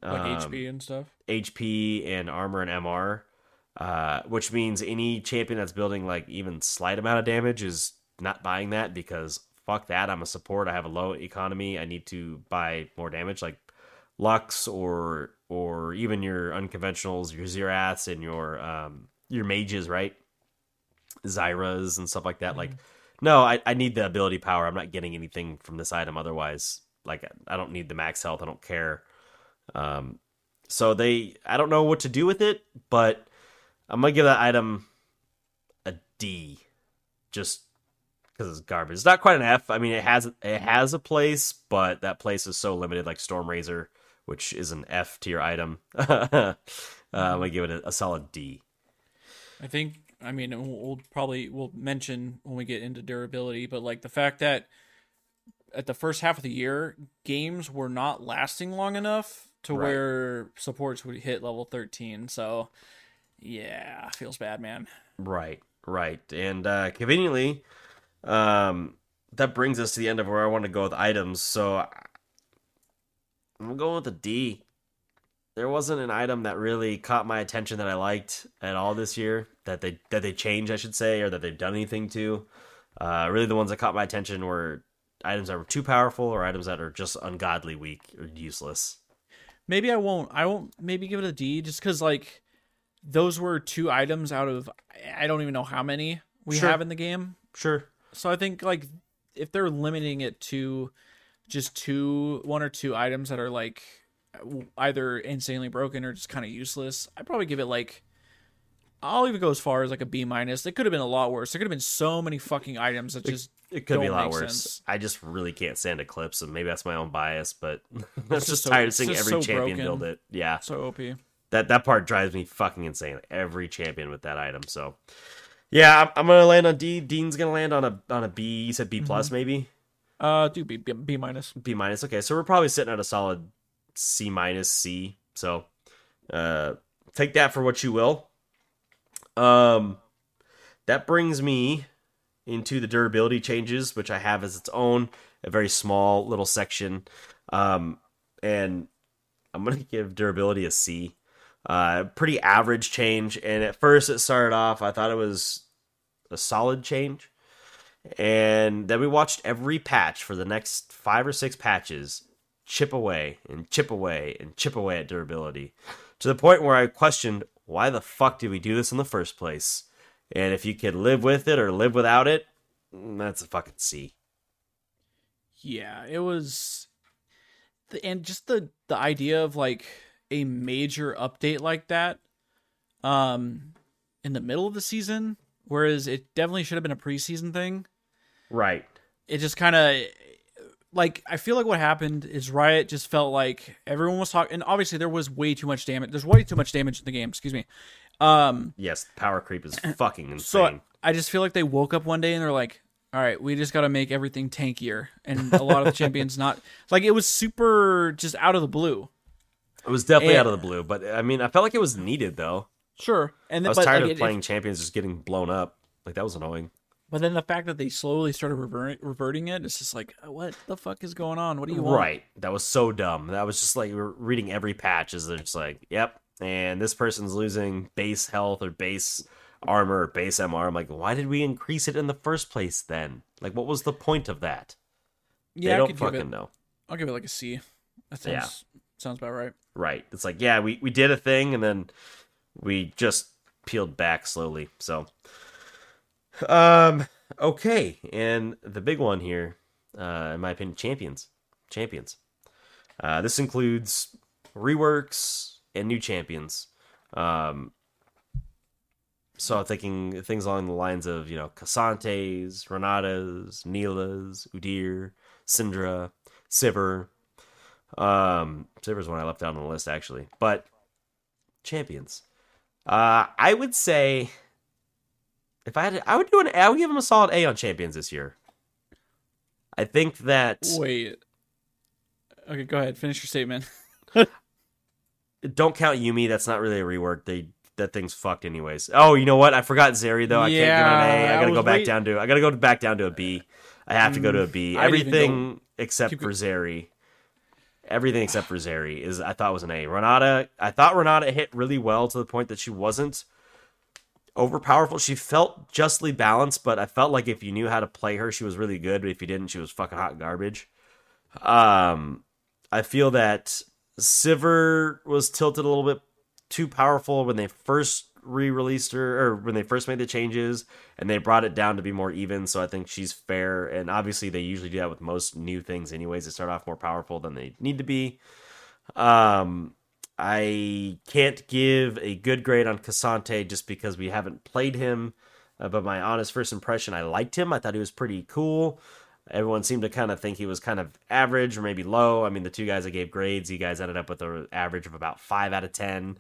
Like Um, HP and stuff. HP and armor and MR, uh, which means any champion that's building like even slight amount of damage is not buying that because fuck that. I'm a support. I have a low economy. I need to buy more damage, like Lux or or even your unconventionals, your Xeraths and your um your mages, right? Zyras and stuff like that. Like, no, I, I need the ability power. I'm not getting anything from this item otherwise. Like, I don't need the max health. I don't care. Um, so they, I don't know what to do with it, but I'm gonna give that item a D, just because it's garbage. It's not quite an F. I mean, it has it has a place, but that place is so limited, like Stormrazor, which is an F tier item. uh, I'm gonna give it a, a solid D. I think. I mean, we'll, we'll probably we'll mention when we get into durability, but like the fact that at the first half of the year, games were not lasting long enough to Right. where supports would hit level thirteen. So, yeah, feels bad, man. Right, right. And uh, conveniently, um, that brings us to the end of where I want to go with items. So I'm going with a D. There wasn't an item that really caught my attention that I liked at all this year that they that they changed, I should say, or that they've done anything to. Uh, really, the ones that caught my attention were items that were too powerful or items that are just ungodly weak or useless. Maybe I won't. I won't. Maybe give it a D, just because like those were two items out of I don't even know how many we Sure. have in the game. Sure. So I think like if they're limiting it to just two, one or two items that are like either insanely broken or just kind of useless, I'd probably give it like I'll even go as far as like a B minus. It could have been a lot worse. There could have been so many fucking items that just It could be a lot worse. sense. I just really can't stand Eclipse, and maybe that's my own bias, but that's just just so- tired of seeing every so champion broken. build it. Yeah, so OP. that that part drives me fucking insane. Every champion with that item. So, yeah, I'm, I'm gonna land on D. Dean's gonna land on a on a B. You said B plus, Mm-hmm. maybe Uh, do B B, minus. B minus. Okay, so we're probably sitting at a solid C minus C. So, uh, take that for what you will. Um, that brings me into the durability changes, which I have as its own, a very small little section. Um, and I'm gonna give durability a C. Uh, pretty average change, and at first it started off, I thought it was a solid change, and then we watched every patch for the next five or six patches chip away and chip away and chip away at durability to the point where I questioned why the fuck did we do this in the first place? And if you could live with it or live without it, mm, that's a fucking C. Yeah, it was, and just the the idea of like a major update like that, um, in the middle of the season, whereas it definitely should have been a preseason thing. Right. It just kind of like I feel like what happened is Riot just felt like everyone was talking, and obviously there was way too much damage. There's way too much damage in the game. Excuse me. Um, Yes, power creep is fucking insane. so. I just feel like they woke up one day and they're like, "All right, we just got to make everything tankier," and a lot of the champions not like it was super just out of the blue. it was definitely and- out of the blue, but I mean, I felt like it was needed though. Sure, and I was but, tired like, of it- playing it- champions just getting blown up. Like that was annoying. but then the fact that they slowly started revert, reverting it, it's just like, uh, what the fuck is going on? What do you want? Right. That was so dumb. That was just like reading every patch is just like, yep, and this person's losing base health or base armor or base MR. I'm like, why did we increase it in the first place then? Like what was the point of that? Yeah, they I don't fucking it. know. I'll give it like a C. That Yeah. sounds sounds about right. Right. It's like, yeah, we, we did a thing and then we just peeled back slowly. So um okay. And the big one here, uh, in my opinion, champions. Champions. Uh, this includes reworks and new champions. Um so I'm thinking things along the lines of, you know, K'Santes, Renatas, Nilahs, Udyr, Syndra, Sivir. Um, Sivir's one I left out on the list actually, but champions. Uh, I would say if I had, to, I would do an, I would give him a solid A on champions this year. I think that Wait. Okay, go ahead. Finish your statement. don't count Yuumi. That's not really a rework. They that thing's fucked anyways. Oh, you know what? I forgot Zeri though. I can't give an A. I I gotta was go back wait- down to. I gotta go back down to a B. I have to go to a B. didn't Everything except Keep for Zeri. Everything except for Zeri is I thought was an A. Renata, I thought Renata hit really well to the point that she wasn't overpowerful. She felt justly balanced, but I felt like if you knew how to play her, she was really good. But if you didn't, she was fucking hot garbage. Um, I feel that Sivir was tilted a little bit too powerful when they first re-released her or when they first made the changes and they brought it down to be more even so i think she's fair and obviously they usually do that with most new things anyways. They start off more powerful than they need to be. Um i can't give a good grade on K'Sante just because we haven't played him uh, but my honest first impression i liked him. I thought he was pretty cool. Everyone seemed to kind of think he was kind of average or maybe low. I mean the two guys i gave grades you guys ended up with an average of about 5 out of 10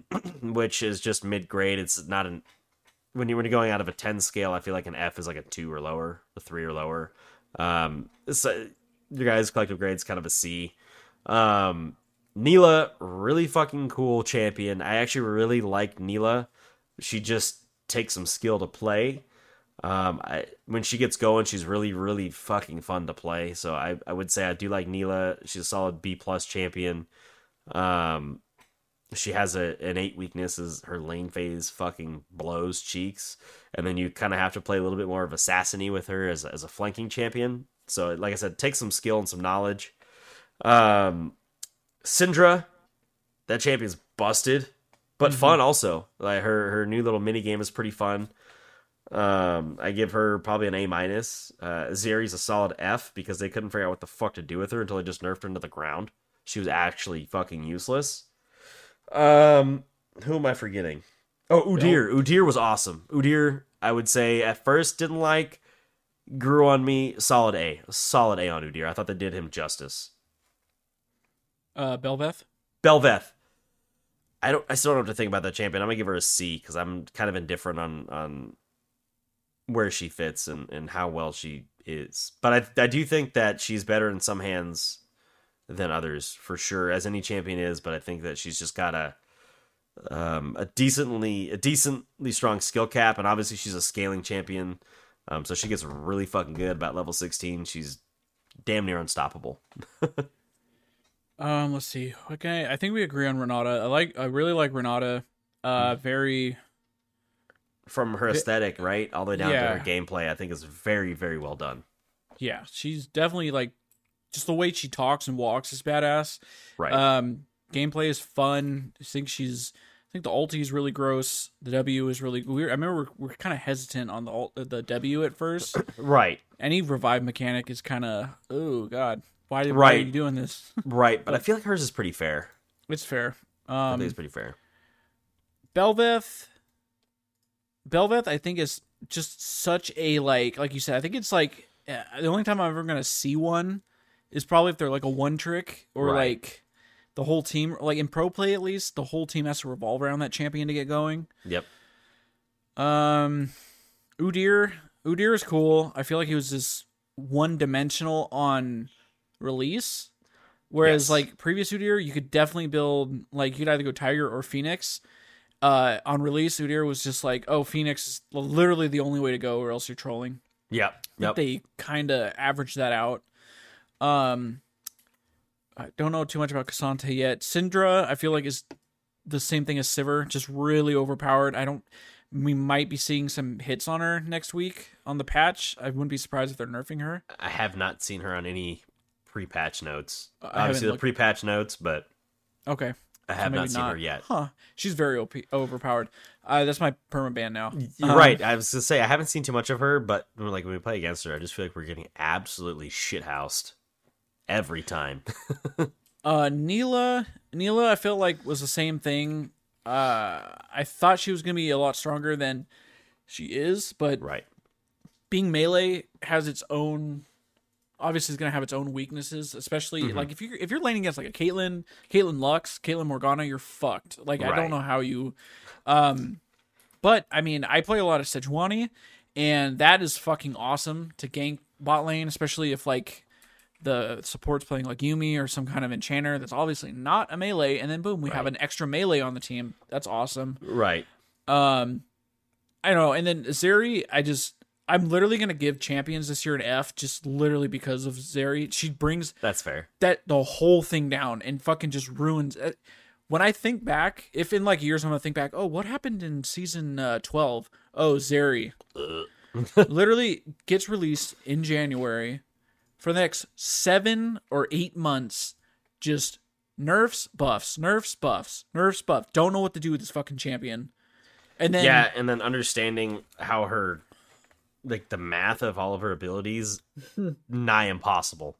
which is just mid grade. It's not an when you when you're going out of a ten scale. I feel like an F is like a two or lower, a three or lower. Um, so your guys' collective grade's kind of a C. Um, Nilah, really fucking cool champion. I actually really like Nilah. She just takes some skill to play. Um, I, when she gets going, she's really, really fucking fun to play. So I, I would say I do like Nilah. She's a solid B plus champion. Um, she has a an eight weaknesses. Her lane phase fucking blows cheeks, and then you kind of have to play a little bit more of assassiny with her as as a flanking champion. So, like I said, take some skill and some knowledge. Um, Syndra, that champion's busted, but fun also. Like her her new little mini game is pretty fun. Um, I give her probably an A minus. Uh, Zeri's a solid F because they couldn't figure out what the fuck to do with her until they just nerfed her into the ground. She was actually fucking useless. Um, who am I forgetting? Oh, Udyr. Udyr was awesome. Udyr, I would say at first didn't like, grew on me. Solid A, solid A on Udyr. I thought they did him justice. Uh, Bel'Veth. Bel'Veth. I don't. I still don't know what to think about that champion. I'm gonna give her a C because I'm kind of indifferent on on where she fits and and how well she is. But I I do think that she's better in some hands than others for sure, as any champion is. But I think that she's just got a um a decently a decently strong skill cap, and obviously she's a scaling champion. Um, so she gets really fucking good about level 16. She's damn near unstoppable. Um, let's see. Okay, I think we agree on Renata. I like. I really like Renata. Uh, very. From her aesthetic, right, all the way down to her gameplay, I think is very, very well done. Yeah, she's definitely like, just the way she talks and walks is badass. Right. Um, gameplay is fun. I think she's. I think the ulti is really gross. The W is really weird. I remember we're, we're kind of hesitant on the ult, the W at first. right. Any revive mechanic is kind of oh god, why, why are you doing this? Right. But I feel like hers is pretty fair. it's fair. I Um, think it's pretty fair. Bel'Veth Bel'Veth I think is just such a like like you said I think it's like uh, the only time I'm ever going to see one is probably if they're like a one trick or Right. like the whole team like in pro play at least the whole team has to revolve around that champion to get going. Yep. Um Udyr Udyr is cool. I feel like he was just one dimensional on release. Whereas Yes. like previous Udyr, you could definitely build like you could either go Tiger or Phoenix. Uh on release, Udyr was just like, oh, Phoenix is literally the only way to go, or else you're trolling. Yep. I Yep. They kind of averaged that out. Um, I don't know too much about K'Sante yet. Syndra, I feel like is the same thing as Sivir, just really overpowered. I don't. We might be seeing some hits on her next week on the patch. I wouldn't be surprised if they're nerfing her. I have not seen her on any pre-patch notes. I Obviously, the pre-patch notes, but Okay. I have maybe not seen her yet. Huh. She's very OP, overpowered. Uh, that's my perma ban now. Um, right. I was gonna say I haven't seen too much of her, but like when we play against her, I just feel like we're getting absolutely shithoused every time. Uh, Nilah, Nilah, I feel like was the same thing. Uh, I thought she was gonna be a lot stronger than she is, but right. being melee has its own. Obviously, it's gonna have its own weaknesses, especially Mm-hmm. like if you're if you're laning against like a Caitlyn, Caitlyn Lux, Caitlyn Morgana, you're fucked. Like I don't know how you. Um, but I mean, I play a lot of Sejuani, and that is fucking awesome to gank bot lane, especially if like the support's playing like Yuumi or some kind of enchanter that's obviously not a melee, and then boom, we have an extra melee on the team. That's awesome. Right. Um, I don't know. And then Zeri, I just I'm literally gonna give champions this year an F, just literally because of Zeri. She brings That's fair. that the whole thing down and fucking just ruins. It. When I think back, if in like years I'm gonna think back, oh, what happened in season uh, twelve? Oh, Zeri literally gets released in January for the next seven or eight months. Just nerfs, buffs, nerfs, buffs, nerfs, buff. Don't know what to do with this fucking champion. And then yeah, and then understanding how her like the math of all of her abilities nigh impossible.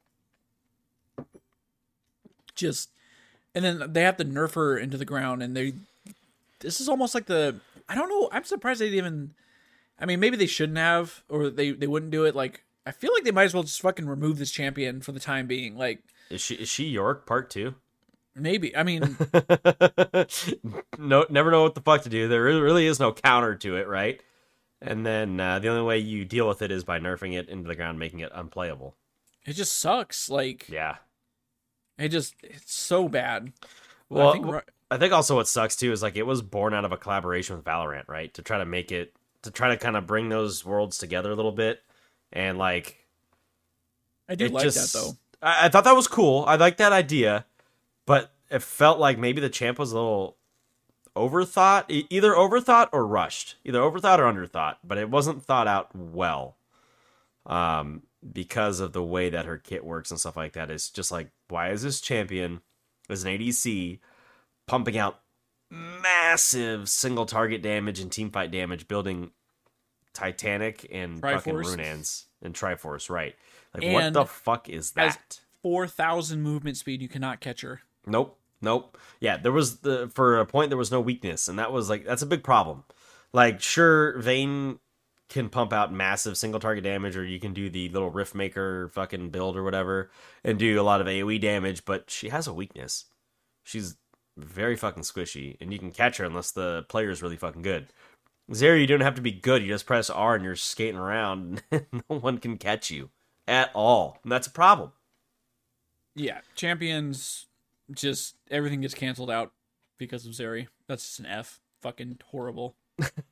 just and then they have to nerf her into the ground and they this is almost like the i don't know i'm surprised they even i mean maybe they shouldn't have or they they wouldn't do it like i feel like they might as well just fucking remove this champion for the time being like Is she is she York part two? maybe i mean no, never know what the fuck to do. There really- is no counter to it, right? And then uh, the only way you deal with it is by nerfing it into the ground, making it unplayable. it just sucks like Yeah. it just it's so bad Well, I think, w- I think also what sucks too is like it was born out of a collaboration with Valorant, right? To try to make it to try to kind of bring those worlds together a little bit, and like i do it like just, that though I, I thought that was cool. I like that idea, but it felt like maybe the champ was a little overthought, either overthought or rushed, either overthought or underthought. But it wasn't thought out well, um, because of the way that her kit works and stuff like that. It's just like, why is this champion as an ADC pumping out massive single target damage and team fight damage, building Titanic and fucking Triforce. Runaan's and Triforce, right? Like, what the fuck is that? 4000 movement speed you cannot catch her Nope, nope. Yeah, there was the for a point there was no weakness, and that was like that's a big problem. Like, sure, Vayne can pump out massive single target damage, or you can do the little Rift Maker fucking build or whatever, and do a lot of AOE damage, but she has a weakness. She's very fucking squishy, and you can catch her unless the player is really fucking good. Zeri, you don't have to be good. You just press R and you're skating around, and no one can catch you at all. And that's a problem. yeah champions just everything gets canceled out because of zeri that's just an f fucking horrible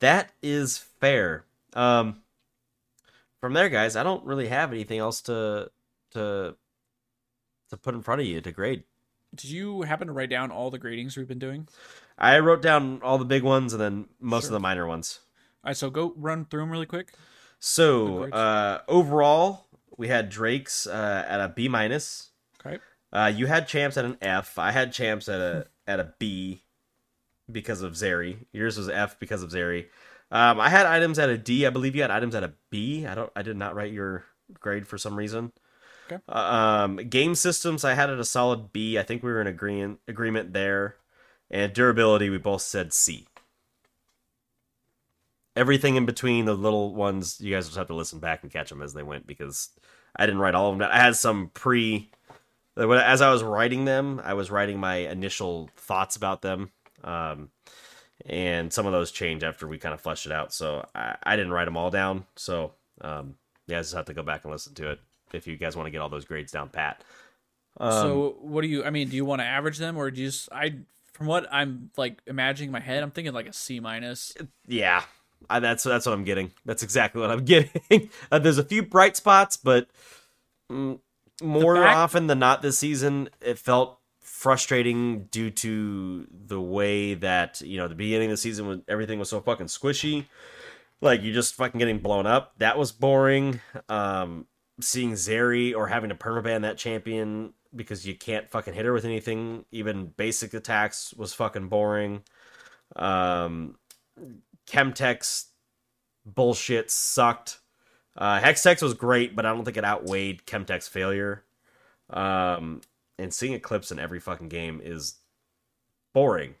that is fair. Um, from there, guys, I don't really have anything else to to to put in front of you to grade. did you happen to write down all the gradings we've been doing I wrote down all the big ones and then most Sure. of the minor ones. All right, so go run through them really quick. So uh, overall, we had Drake's uh, at a B minus. Okay. Uh, you had champs at an F. I had champs at a at a B because of Zeri. Yours was F because of Zeri. Um, I had items at a D. I believe you had items at a B. I don't. I did not write your grade for some reason. Okay. Uh, um, game systems, I had it a solid B. I think we were in agreement agreement there. And durability, we both said C. Everything in between the little ones, you guys just have to listen back and catch them as they went because I didn't write all of them. down. I had some pre as I was writing them, I was writing my initial thoughts about them, um, and some of those change after we kind of fleshed it out. So I, I didn't write them all down. So um, you guys just have to go back and listen to it if you guys want to get all those grades down pat. Um, so what do you? I mean, do you want to average them or do you just? I from what I'm like imagining in my head, I'm thinking like a C minus. yeah, I, that's that's what I'm getting. That's exactly what I'm getting. uh, there's a few bright spots, but mm, more fact- often than not this season, it felt frustrating due to the way that you know the beginning of the season when everything was so fucking squishy. Like you just fucking getting blown up. That was boring. Um, seeing Zeri or having to permaban that champion because you can't fucking hit her with anything. Even basic attacks was fucking boring. Um, Chemtech bullshit sucked. Uh, Hextech was great, but I don't think it outweighed Chemtech failure. Um, and seeing Eclipse in every fucking game is boring.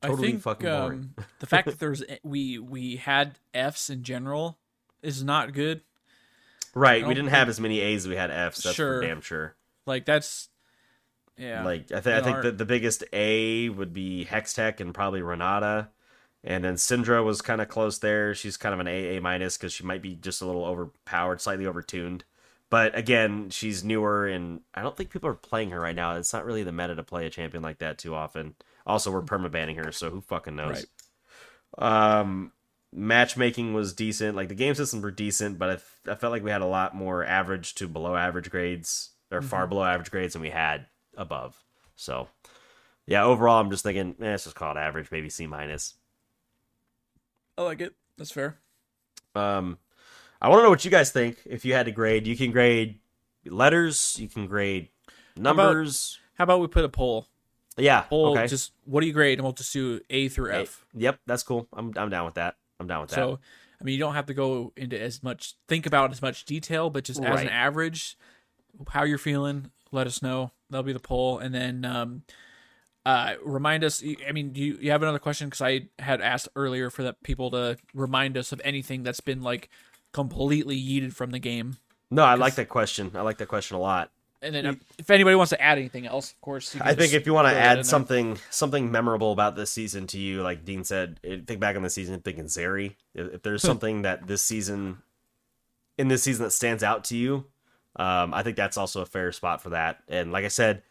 Totally I think fucking boring. um, the fact that there's we we had Fs in general is not good. Right, we didn't have as many A's as we had F's. That's Sure. for damn sure. Like that's yeah. Like I, th- I think are- the, biggest A would be Hextech and probably Renata, and then Syndra was kind of close there. She's kind of an A A minus because she might be just a little overpowered, slightly overtuned. But again, she's newer, and I don't think people are playing her right now. It's not really the meta to play a champion like that too often. Also, we're perma banning her, so who fucking knows? Um, matchmaking was decent. Like the game systems were decent, but I I felt like we had a lot more average to below average grades, or far below average grades than we had above. So, yeah, overall, I'm just thinking, eh, it's just called average, maybe C minus. I like it. That's fair. Um, I want to know what you guys think. If you had to grade, you can grade letters, you can grade numbers. How about we put a poll? yeah, Poll okay. just what do you grade and we'll just do A through F. Yep, that's cool. I'm I'm down with that. I'm down with that. So I mean you don't have to go into as much think about as much detail, but just as an average, how you're feeling, let us know. That'll be the poll. And then um uh remind us I mean, do you, you have another question? Because I had asked earlier for that people to remind us of anything that's been like completely yeeted from the game. no, I like that question. I like that question a lot. And then if anybody wants to add anything else, of course. I think if you want to add something something memorable about this season to you, like Dean said, eh, think back on the season, thinking Zeri. If, if there's something that this season, in this season, that stands out to you, um, I think that's also a fair spot for that. And like I said,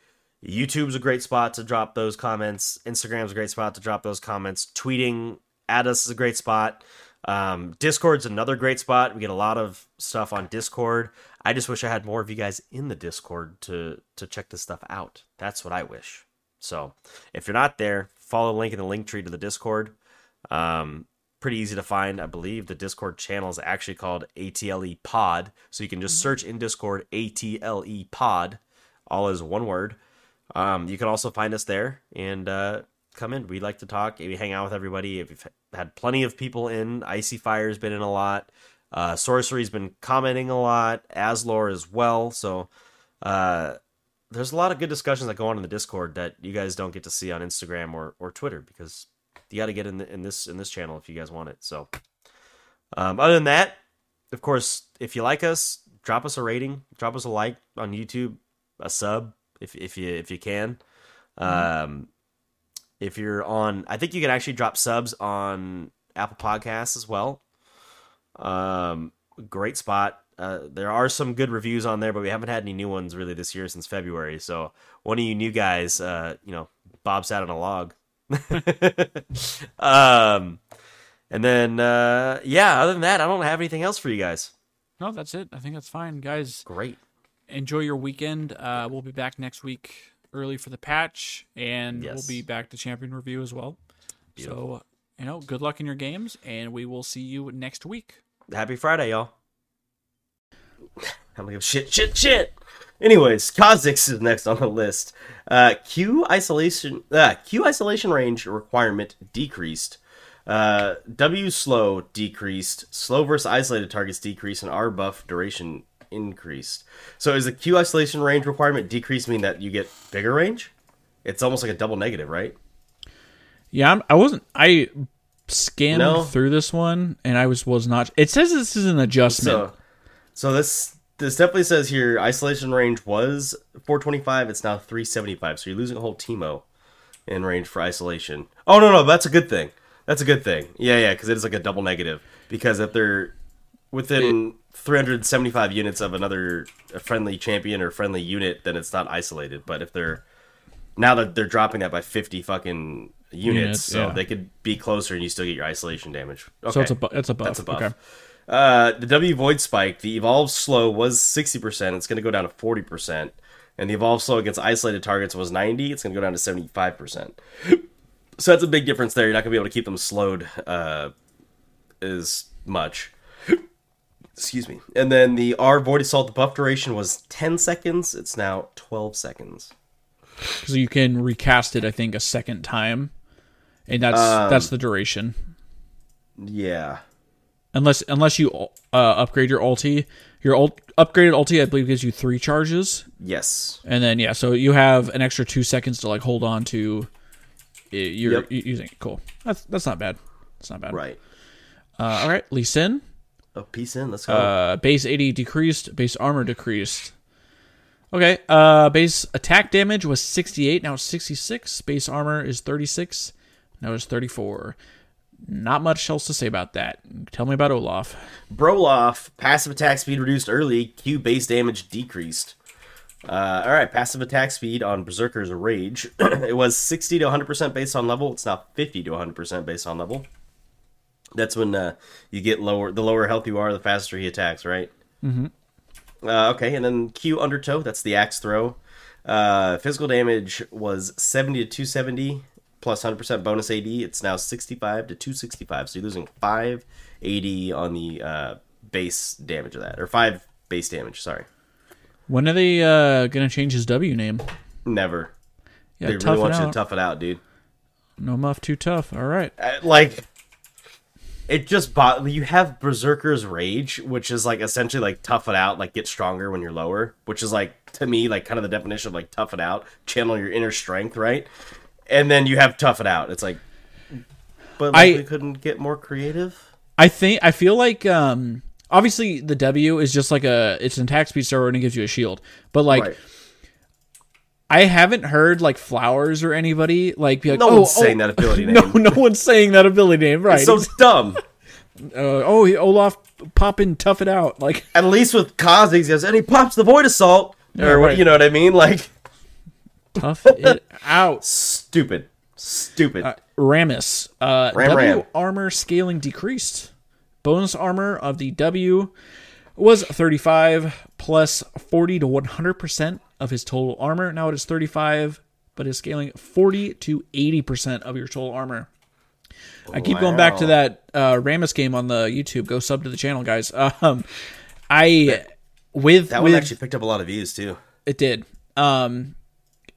YouTube's a great spot to drop those comments. Instagram's a great spot to drop those comments. Tweeting at us is a great spot. Um, Discord's another great spot. We get a lot of stuff on Discord. I just wish I had more of you guys in the Discord to to check this stuff out. That's what I wish. So if you're not there, follow the link in the link tree to the Discord. Um, pretty easy to find. I believe the Discord channel is actually called ATLE Pod. So you can just search in Discord ATLE Pod, all is one word. Um, you can also find us there and uh, come in. We like to talk. We hang out with everybody. We've had plenty of people in. Icy Fire's been in a lot. Uh, Sorcery's been commenting a lot. Aslor as well. So uh, there's a lot of good discussions that go on in the Discord that you guys don't get to see on Instagram or, or Twitter because you got to get in the, in this in this channel if you guys want it. So um, other than that, of course, if you like us, drop us a rating, drop us a like on YouTube, a sub if if you if you can. Um, if you're on, I think you can actually drop subs on Apple Podcasts as well. Um, great spot. Uh, there are some good reviews on there, but we haven't had any new ones really this year since February. So one of you new guys, uh, you know, Bob sat on a log. um, and then uh, yeah, other than that, I don't have anything else for you guys. No, that's it. I think that's fine, guys. Great. enjoy your weekend. Uh, we'll be back next week early for the patch, and Yes. we'll be back to champion review as well. So, you know, good luck in your games, and we will see you next week. Happy Friday, y'all. I'm like, shit, shit, shit. Anyways, Kha'Zix is next on the list. Uh, Q isolation, uh, Q isolation range requirement decreased. Uh, w slow decreased. Slow versus isolated targets decreased, and R buff duration increased. So, is the Q isolation range requirement decreased mean that you get bigger range? It's almost like a double negative, right? Yeah, I'm, I wasn't. I scanned No. through this one, and I was was not. It says this is an adjustment. So, so this this definitely says here isolation range was 425. It's now 375. So you're losing a whole Teemo in range for isolation. Oh no no, that's a good thing. That's a good thing. Yeah yeah, because it is like a double negative. Because if they're within 375 units of another friendly champion or friendly unit, then it's not isolated. But if they're now that they're dropping that by 50 fucking units, Units, so yeah. they could be closer and you still get your isolation damage. Okay. So it's a bu- it's a buff. That's a buff. Okay. Uh, the W Void Spike, the Evolve Slow was 60%. It's going to go down to 40%. And the Evolve Slow against isolated targets was 90. It's going to go down to 75%. So that's a big difference there. You're not going to be able to keep them slowed uh, as much. Excuse me. And then the R Void Assault the buff duration was 10 seconds. It's now 12 seconds. because you can recast it. I think a second time, and that's Um, that's the duration. Yeah. Unless unless you uh, upgrade your ulti, your ult, upgraded ulti I believe gives you three charges, Yes. and then yeah, so you have an extra two seconds to like hold on to. uh, You're Yep. using it. Cool. That's that's not bad. That's not bad. Right. Uh, all right, Lee Sin. A piece in. Let's go. Uh, base 80 decreased, base armor decreased. Okay, uh, base attack damage was 68, now it's 66. Base armor is 36, now it's 34. Not much else to say about that. Tell me about Olaf. Broloff, passive attack speed reduced early, Q base damage decreased. Uh, all right, passive attack speed on Berserker's Rage. it was 60 to 100% based on level. It's now 50 to 100% based on level. That's when uh, you get lower. The lower health you are, the faster he attacks, right? Mm-hmm. Uh, okay, and then Q Undertow. That's the axe throw. Uh, physical damage was 70 to 270 plus 100% bonus AD. It's now 65 to 265. So you're losing 580 on the uh, base damage of that, or 5 base damage, sorry. When are they uh, going to change his W name? Never. Yeah, they tough really it want you to tough it out, dude. No muff too tough. All right. Uh, like it just bought you have berserker's rage which is like essentially like tough it out like get stronger when you're lower which is like to me like kind of the definition of like tough it out channel your inner strength right and then you have tough it out it's like but like I- we couldn't get more creative I think I feel like um obviously the W is just like a it's an attack speed steroid and it gives you a shield. But like right I haven't heard like flowers or anybody like be like no oh, one's saying oh, that ability name No, no one's saying that ability name, right? it's so dumb uh, oh, Olaf, popping tough it out. Like, at least with Kha'Zix, he goes and he pops the void assault or what right. you know what i mean like tough it out. Stupid stupid Uh, Rammus, uh, Ram W Ram. armor scaling decreased. Bonus armor of the W was 35 plus 40 to 100% of his total armor. Now it is 35, but is scaling 40 to 80% of your total armor. I keep going back to that uh, Rammus game on the YouTube. Go sub to the channel, guys. Um, I with that with, one actually picked up a lot of views too it did. Um,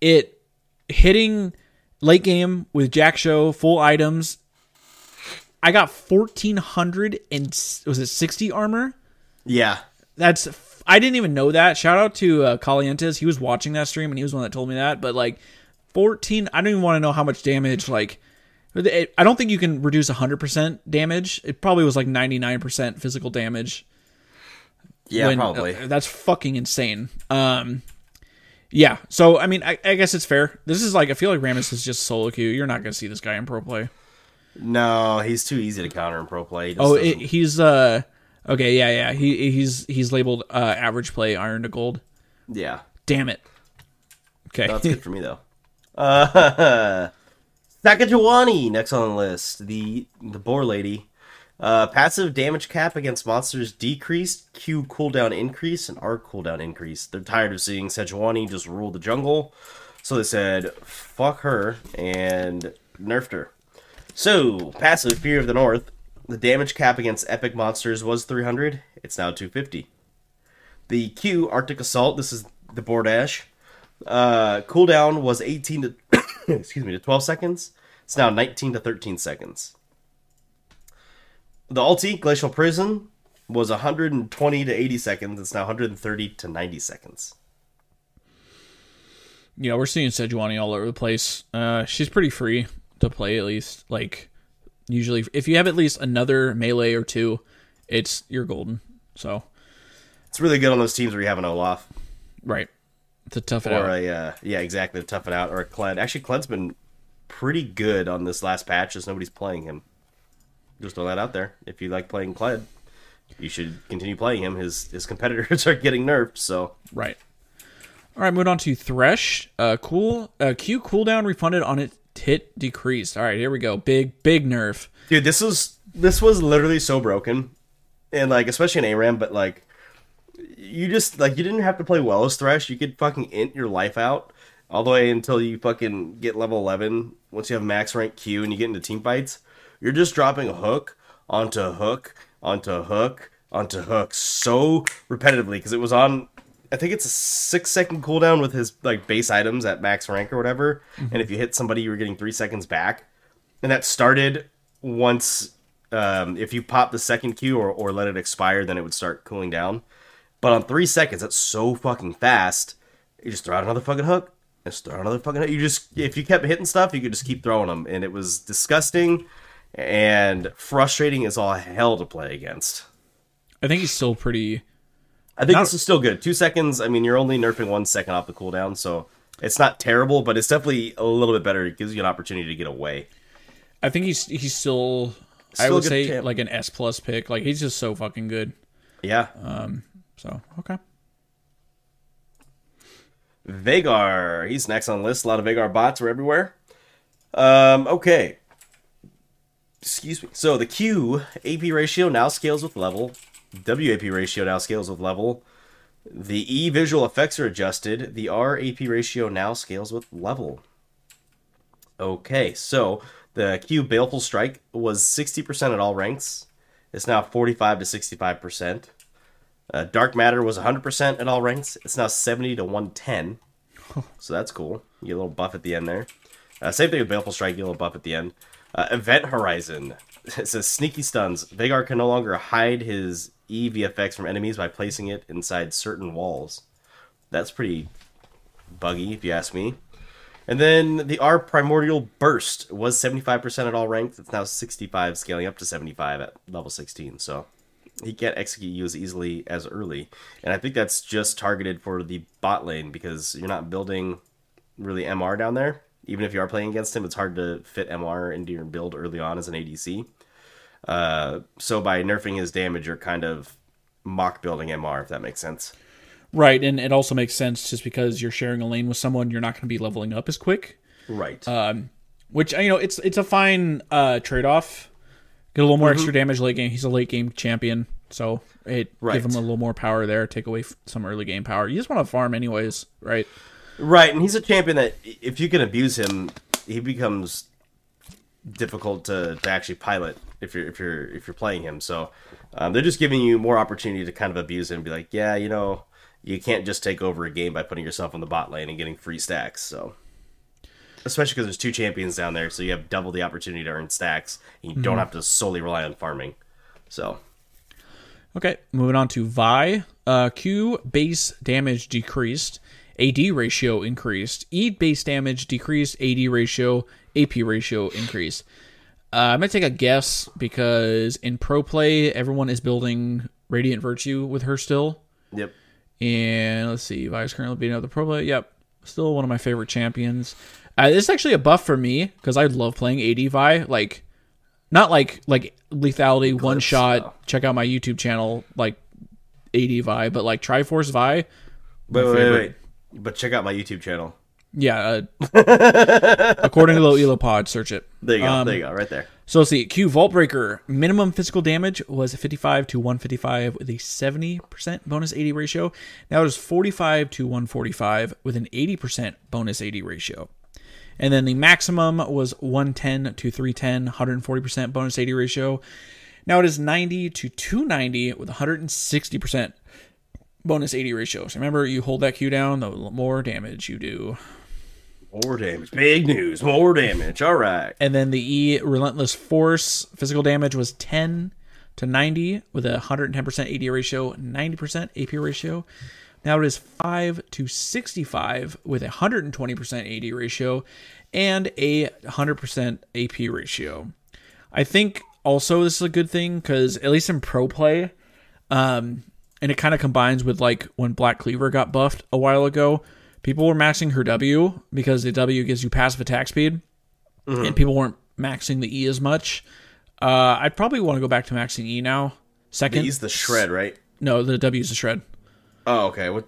it hitting late game with Jak'Sho full items. I got fourteen hundred and was it sixty armor? yeah That's I didn't even know that. Shout out to uh, Calientes. He was watching that stream and he was one that told me that. But like fourteen, I don't even want to know how much damage. Like, it, I don't think you can reduce hundred percent damage. It probably was like ninety nine percent physical damage yeah when- probably uh, that's fucking insane. Um, yeah. So I mean, I, I guess it's fair. This is like I feel like Rammus is just solo queue. You're not gonna see this guy in pro play. No, he's too easy to counter in pro play. He Oh, it, he's uh okay. Yeah, yeah. He he's he's labeled uh average play iron to gold. yeah, Damn it. Okay. that's good for me though. Uh, Sakajawani next on the list. The the boar lady. Uh, passive damage cap against monsters decreased. Q cooldown increase and R cooldown increase. They're tired of seeing Sejuani just rule the jungle, so they said fuck her and nerfed her. So passive Fury of the North. The damage cap against epic monsters was 300. It's now 250. The Q Arctic Assault. This is the Bordash. Uh, cooldown was 18 to excuse me to 12 seconds. It's now 19 to 13 seconds. The ulti Glacial Prison was 120 to 80 seconds. It's now 130 to 90 seconds. yeah, we're seeing Sejuani all over the place. Uh, she's pretty free to play at least. Like usually, if you have at least another melee or two, it's you're golden. So It's really good on those teams where you have an Olaf right to tough it or out. a uh, yeah exactly to tough it out or a Kled. Actually, Kled's been pretty good on this last patch. as nobody's playing him. Just throw that out there. If you like playing Kled, you should continue playing him. His his competitors are getting nerfed, so Right. All right, moving on to Thresh. Uh, cool. Uh, Q cooldown refunded on it. Hit decreased. All right, here we go. Big, big nerf. dude this was this was literally so broken and like especially in aram but like you just like you didn't have to play well as thresh you could fucking int your life out all the way until you fucking get level 11 once you have max rank q and you get into team fights you're just dropping a hook onto a hook onto a hook onto a Hook so repetitively because it was on. I think it's a six second cooldown with his like base items at max rank or whatever. And if you hit somebody, you were getting three seconds back. And that started once. Um, if you pop the second Q or, or let it expire, then it would start cooling down. But on three seconds, that's so fucking fast. You just throw out another fucking hook. Just throw out another fucking hook. You just if you kept hitting stuff, you could just keep throwing them, and it was disgusting and frustrating as all hell to play against. I think he's still pretty. I think Not- this is still good. Two seconds. I mean, you're only nerfing one second off the cooldown, so it's not terrible, but it's definitely a little bit better. It gives you an opportunity to get away. I think he's he's still. I Still a would say like an S plus pick. Like he's just so fucking good. Yeah. Um. So okay. Veigar. He's next on the list. A lot of Veigar bots are everywhere. Um, okay. Excuse me. So the Q AP ratio now scales with level. WAP ratio now scales with level. The E visual effects are adjusted. The R AP ratio now scales with level. Okay, so the Q Baleful Strike was 60% at all ranks. It's now 45 to 65%. Uh, Dark Matter was 100% at all ranks. It's now 70 to 110. So that's cool. You get a little buff at the end there. Uh, same thing with Baleful Strike, you get a little buff at the end. Uh, Event Horizon. It says Sneaky Stuns. Veigar can no longer hide his EVFX from enemies by placing it inside certain walls. That's pretty buggy, if you ask me. And then the R Primordial Burst was 75% at all ranks. It's now 65, scaling up to 75 at level 16. So he can't execute you as easily as early. And I think that's just targeted for the bot lane because you're not building really MR down there. Even if you are playing against him, it's hard to fit MR into your build early on as an ADC. Uh, so by nerfing his damage, you're kind of mock building MR, if that makes sense. Right, and it also makes sense just because you're sharing a lane with someone, you're not going to be leveling up as quick. Right. Um, which you know, it's it's a fine uh, trade off. Get a little more extra damage late game. He's a late game champion, so it Right. give him a little more power there. Take away some early game power. You just want to farm anyways, right? Right, and he's a champion that if you can abuse him, he becomes difficult to, to actually pilot if you're if you're if you're playing him. So um, they're just giving you more opportunity to kind of abuse him and be like, yeah, you know, you can't just take over a game by putting yourself on the bot lane and getting free stacks. So especially because there's two champions down there, so you have double the opportunity to earn stacks. And you don't have to solely rely on farming. So Okay, moving on to Vi. Uh, Q base damage decreased. AD ratio increased. E base damage decreased. AD ratio, AP ratio increased. Uh, I'm gonna take a guess because in pro play, everyone is building Radiant Virtue with her still. yep. And let's see, Vi is currently beating up the pro play. Yep, still one of my favorite champions. Uh, this is actually a buff for me because I love playing AD Vi. Like, not like like lethality one shot. oh. Check out my YouTube channel, like AD Vi, but like Triforce Vi. Wait, wait, wait, wait. But check out my YouTube channel. Yeah, uh, according to Low Elo Pod, search it. There you go. Um, there you go. Right there. So let's see. Q Vault Breaker minimum physical damage was 55 to 155 with a 70% bonus AD ratio. Now it is 45 to 145 with an 80% bonus AD ratio. And then the maximum was 110 to 310, 140% bonus AD ratio. Now it is 90 to 290 with 160% bonus AD ratio. So remember, you hold that Q down, the more damage you do. More damage. Big news. More damage. All right. And then the E Relentless Force physical damage was 10 to 90 with a 110% AD ratio, 90% AP ratio. Now it is 5 to 65 with a 120% AD ratio and a 100% AP ratio. I think also this is a good thing because at least in pro play, um, and it kind of combines with like when Black Cleaver got buffed a while ago. People were maxing her W because the W gives you passive attack speed, and people weren't maxing the E as much. Uh, I'd probably want to go back to maxing E now. Second, He's the shred, right? no, the W is the shred. Oh, okay. What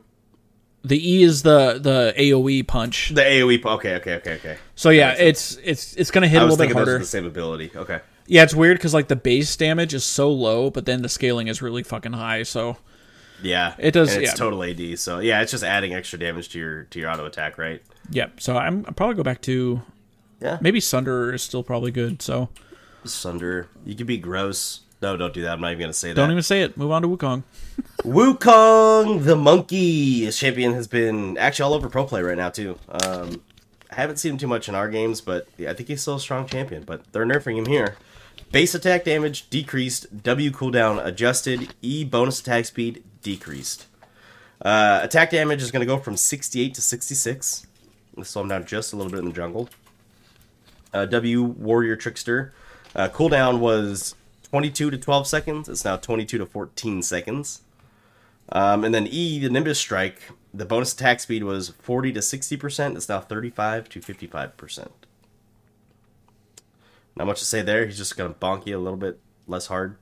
The E is the the AOE punch. the AOE? Okay, okay, okay, okay. So yeah, it's it's it's gonna hit I a little bit thinking those were harder. the same ability. Okay. Yeah, it's weird because like the base damage is so low, but then the scaling is really fucking high. So Yeah, It does, And it's yeah. total AD. So yeah, it's just adding extra damage to your to your auto attack, right? Yep. so I'm I'll probably go back to Yeah. maybe Sunder is still probably good. So Sunder. You could be gross. No, don't do that. I'm not even gonna say that. Don't even say it. Move on to Wukong. Wukong the monkey his champion has been actually all over pro play right now too. Um, I haven't seen him too much in our games, but yeah, I think he's still a strong champion. But they're nerfing him here. Base attack damage decreased. W cooldown adjusted. E bonus attack speed decreased. Uh, attack damage is going to go from 68 to 66. Let's slow him down just a little bit in the jungle. Uh, w warrior trickster. Uh, cooldown was 22 to 12 seconds. It's now 22 to 14 seconds. Um, and then E, the Nimbus Strike, the bonus attack speed was 40 to 60%. It's now 35 to 55%. Not much to say there. He's just going to bonk you a little bit less hard.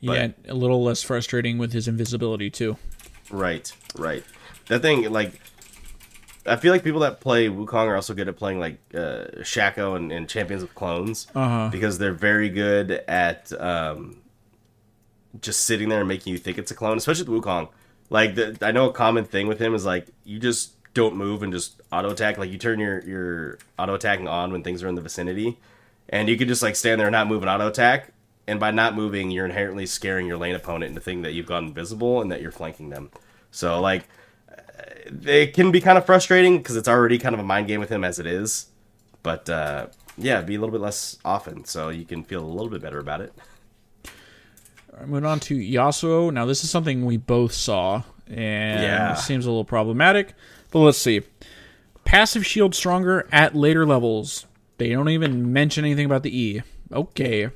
yeah, a little less frustrating with his invisibility too. Right, right. That thing, like, I feel like people that play Wukong are also good at playing, like, uh, Shaco and, and Champions of Clones. Uh-huh. Because they're very good at um, just sitting there and making you think it's a clone, especially with Wukong. Like, the, I know a common thing with him is, like, you just don't move and just auto attack. Like, you turn your, your auto attacking on when things are in the vicinity. And you can just, like, stand there and not move and auto attack. And by not moving, you're inherently scaring your lane opponent into thinking that you've gone invisible and that you're flanking them. So, like, it can be kind of frustrating because it's already kind of a mind game with him as it is. But uh, yeah, be a little bit less often, so you can feel a little bit better about it. Moving on to Yasuo. Now, this is something we both saw, and Yeah. it seems a little problematic. But let's see. Passive shield stronger at later levels. They don't even mention anything about the E. Okay.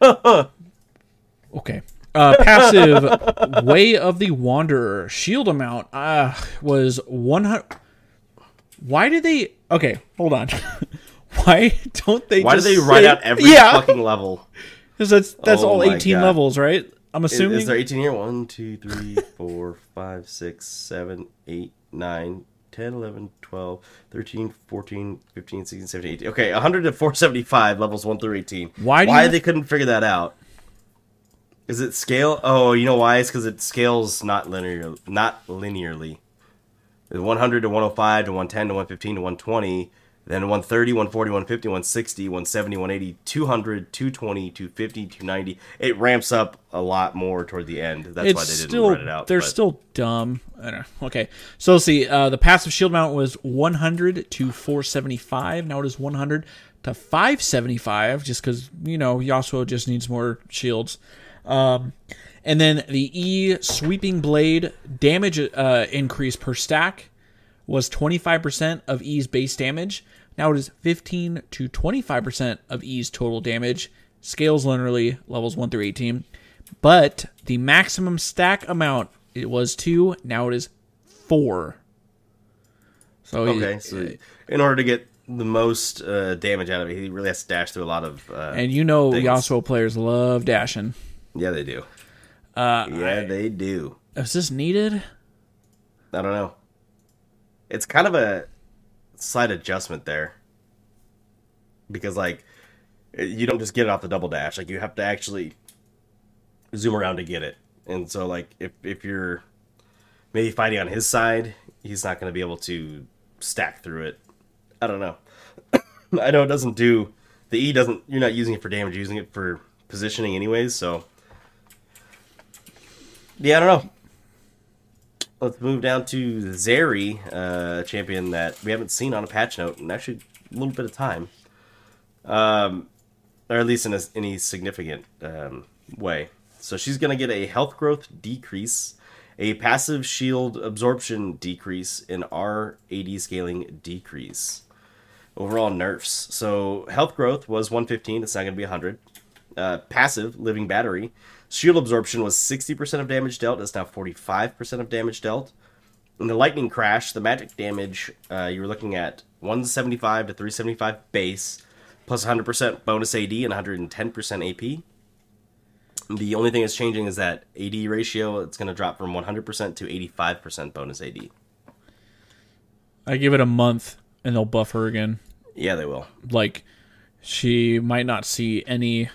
okay. Uh, passive Way of the Wanderer shield amount uh, was 100. Why did they? Okay, hold on. Why don't they? Why do they write say- out every yeah? fucking level? Because that's that's Oh all 18 God. levels, right? I'm Is, assuming. is there 18 here? 1, 2, 3, 4, 5, 6, 7, 8, 9, 10, 11, 12, 13, 14, 15, 16, 17, 18. Okay, 100 to 475 levels 1 through 18. Why do why you- they couldn't figure that out? Is it scale? Oh, you know why? It's because it scales not linear, not linearly. It's 100 to 105 to 110 to 115 to 120, then 130, 140, 150, 160, 170, 180, 200, 220, 250, 290. It ramps up a lot more toward the end. That's it's why they didn't still write it out. they're but- still dumb. I don't know. Okay, so let's see. Uh, the passive shield mount was 100 to 475. Now it is 100 to 575, just because you know Yasuo just needs more shields. Um, and then the E sweeping blade damage uh, increase per stack was 25% of E's base damage. Now it is 15 to 25% of E's total damage. Scales linearly, levels 1 through 18. But the maximum stack amount it was 2, now it is 4. So Okay, so in order to get the most uh, damage out of it, he really has to dash through a lot of. Uh, and you know things. Yasuo players love dashing. yeah, they do. Uh, Yeah, they do. is this needed? I don't know. It's kind of a slight adjustment there. Because like you don't just get it off the double dash. Like you have to actually zoom around to get it. And so like if if you're maybe fighting on his side, he's not going to be able to stack through it. I don't know. I know it doesn't do the E doesn't you're not using it for damage, you're using it for positioning anyways, so Yeah, I don't know. Let's move down to Zeri, uh, a champion that we haven't seen on a patch note in actually a little bit of time. Um, or at least in a, any significant um, way. So she's going to get a health growth decrease, a passive shield absorption decrease, and R AD scaling decrease. Overall nerfs. So health growth was 115. It's not going to be 100. Uh, passive living battery. Shield absorption was 60% of damage dealt. It's now 45% of damage dealt. In the lightning crash, the magic damage uh, you were looking at 175 to 375 base, plus 100% bonus AD and 110% AP. The only thing that's changing is that AD ratio. It's going to drop from 100% to 85% bonus AD. I give it a month and they'll buff her again. Yeah, they will. Like she might not see any.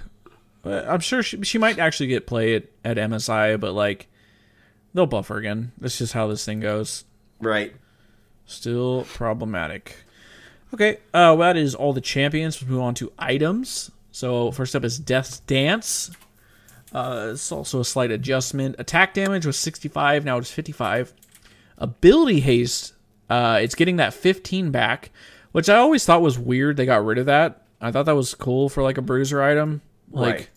I'm sure she she might actually get play at, at MSI, but like they'll buff her again. That's just how this thing goes. Right. Still problematic. Okay, uh, well, that is all the champions. Let's move on to items. So first up is Death's Dance. Uh, it's also a slight adjustment. Attack damage was 65, now it's 55. Ability haste, uh, it's getting that 15 back, which I always thought was weird. They got rid of that. I thought that was cool for like a bruiser item. Like, Right.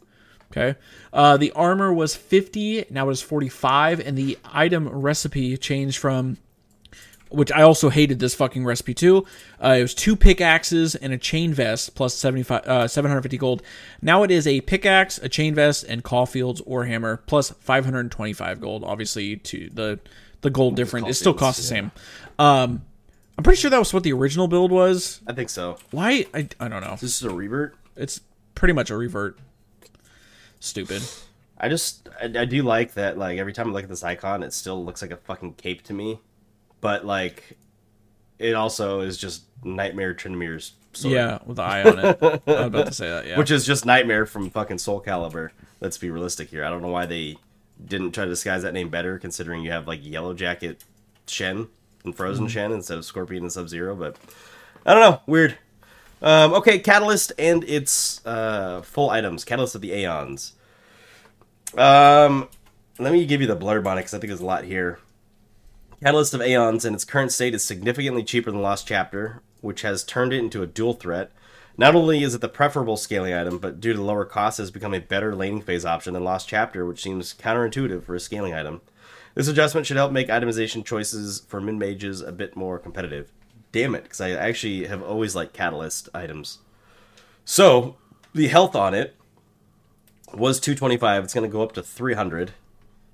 Okay. Uh, the armor was 50, now it is 45, and the item recipe changed from which I also hated this fucking recipe too. Uh, it was two pickaxes and a chain vest plus 75, uh, 750 gold. Now it is a pickaxe, a chain vest, and Caulfield's Warhammer plus 525 gold. Obviously, to the the gold different, it still costs the same. Um, I'm pretty sure that was what the original build was. I think so. Why? I, I don't know. This is a revert. It's pretty much a revert. Stupid. I just I, I do like that. Like every time I look at this icon, it still looks like a fucking cape to me. But like, it also is just Nightmare Trinimir's sword. Yeah, with the eye on it. I was about to say that. Yeah. which is just Nightmare from fucking Soul Calibur. Let's be realistic here. I don't know why they didn't try to disguise that name better, considering you have like Yellow Jacket Shen and Frozen Mm-hmm. Shen instead of Scorpion and Sub Zero. But I don't know, weird. Um, okay, Catalyst and its uh, full items. Catalyst of the Aeons. Um, let me give you the blurb on it because I think there's a lot here. Catalyst of Aeons in its current state is significantly cheaper than Lost Chapter, which has turned it into a dual threat. Not only is it the preferable scaling item, but due to lower cost, has become a better laning phase option than Lost Chapter, which seems counterintuitive for a scaling item. This adjustment should help make itemization choices for min mages a bit more competitive. Damn it, because I actually have always liked Catalyst items. So, the health on it was 225. It's going to go up to 300.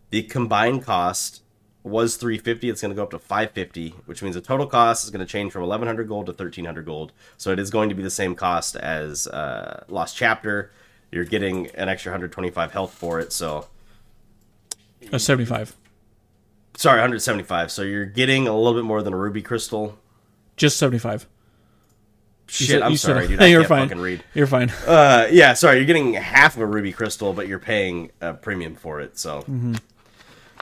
The combined cost was 350. It's going to go up to 550, which means the total cost is going to change from 1100 gold to 1300 gold. So it is going to be the same cost as uh, Lost Chapter. You're getting an extra 125 health for it. So Uh, 75. sorry, 175. So you're getting a little bit more than a ruby crystal. Just 75. Shit, said- I'm sorry, dude. I You're can't fine. fucking read. You're fine. Uh, yeah, sorry, you're getting half of a ruby crystal, but you're paying a premium for it. So, Mm-hmm.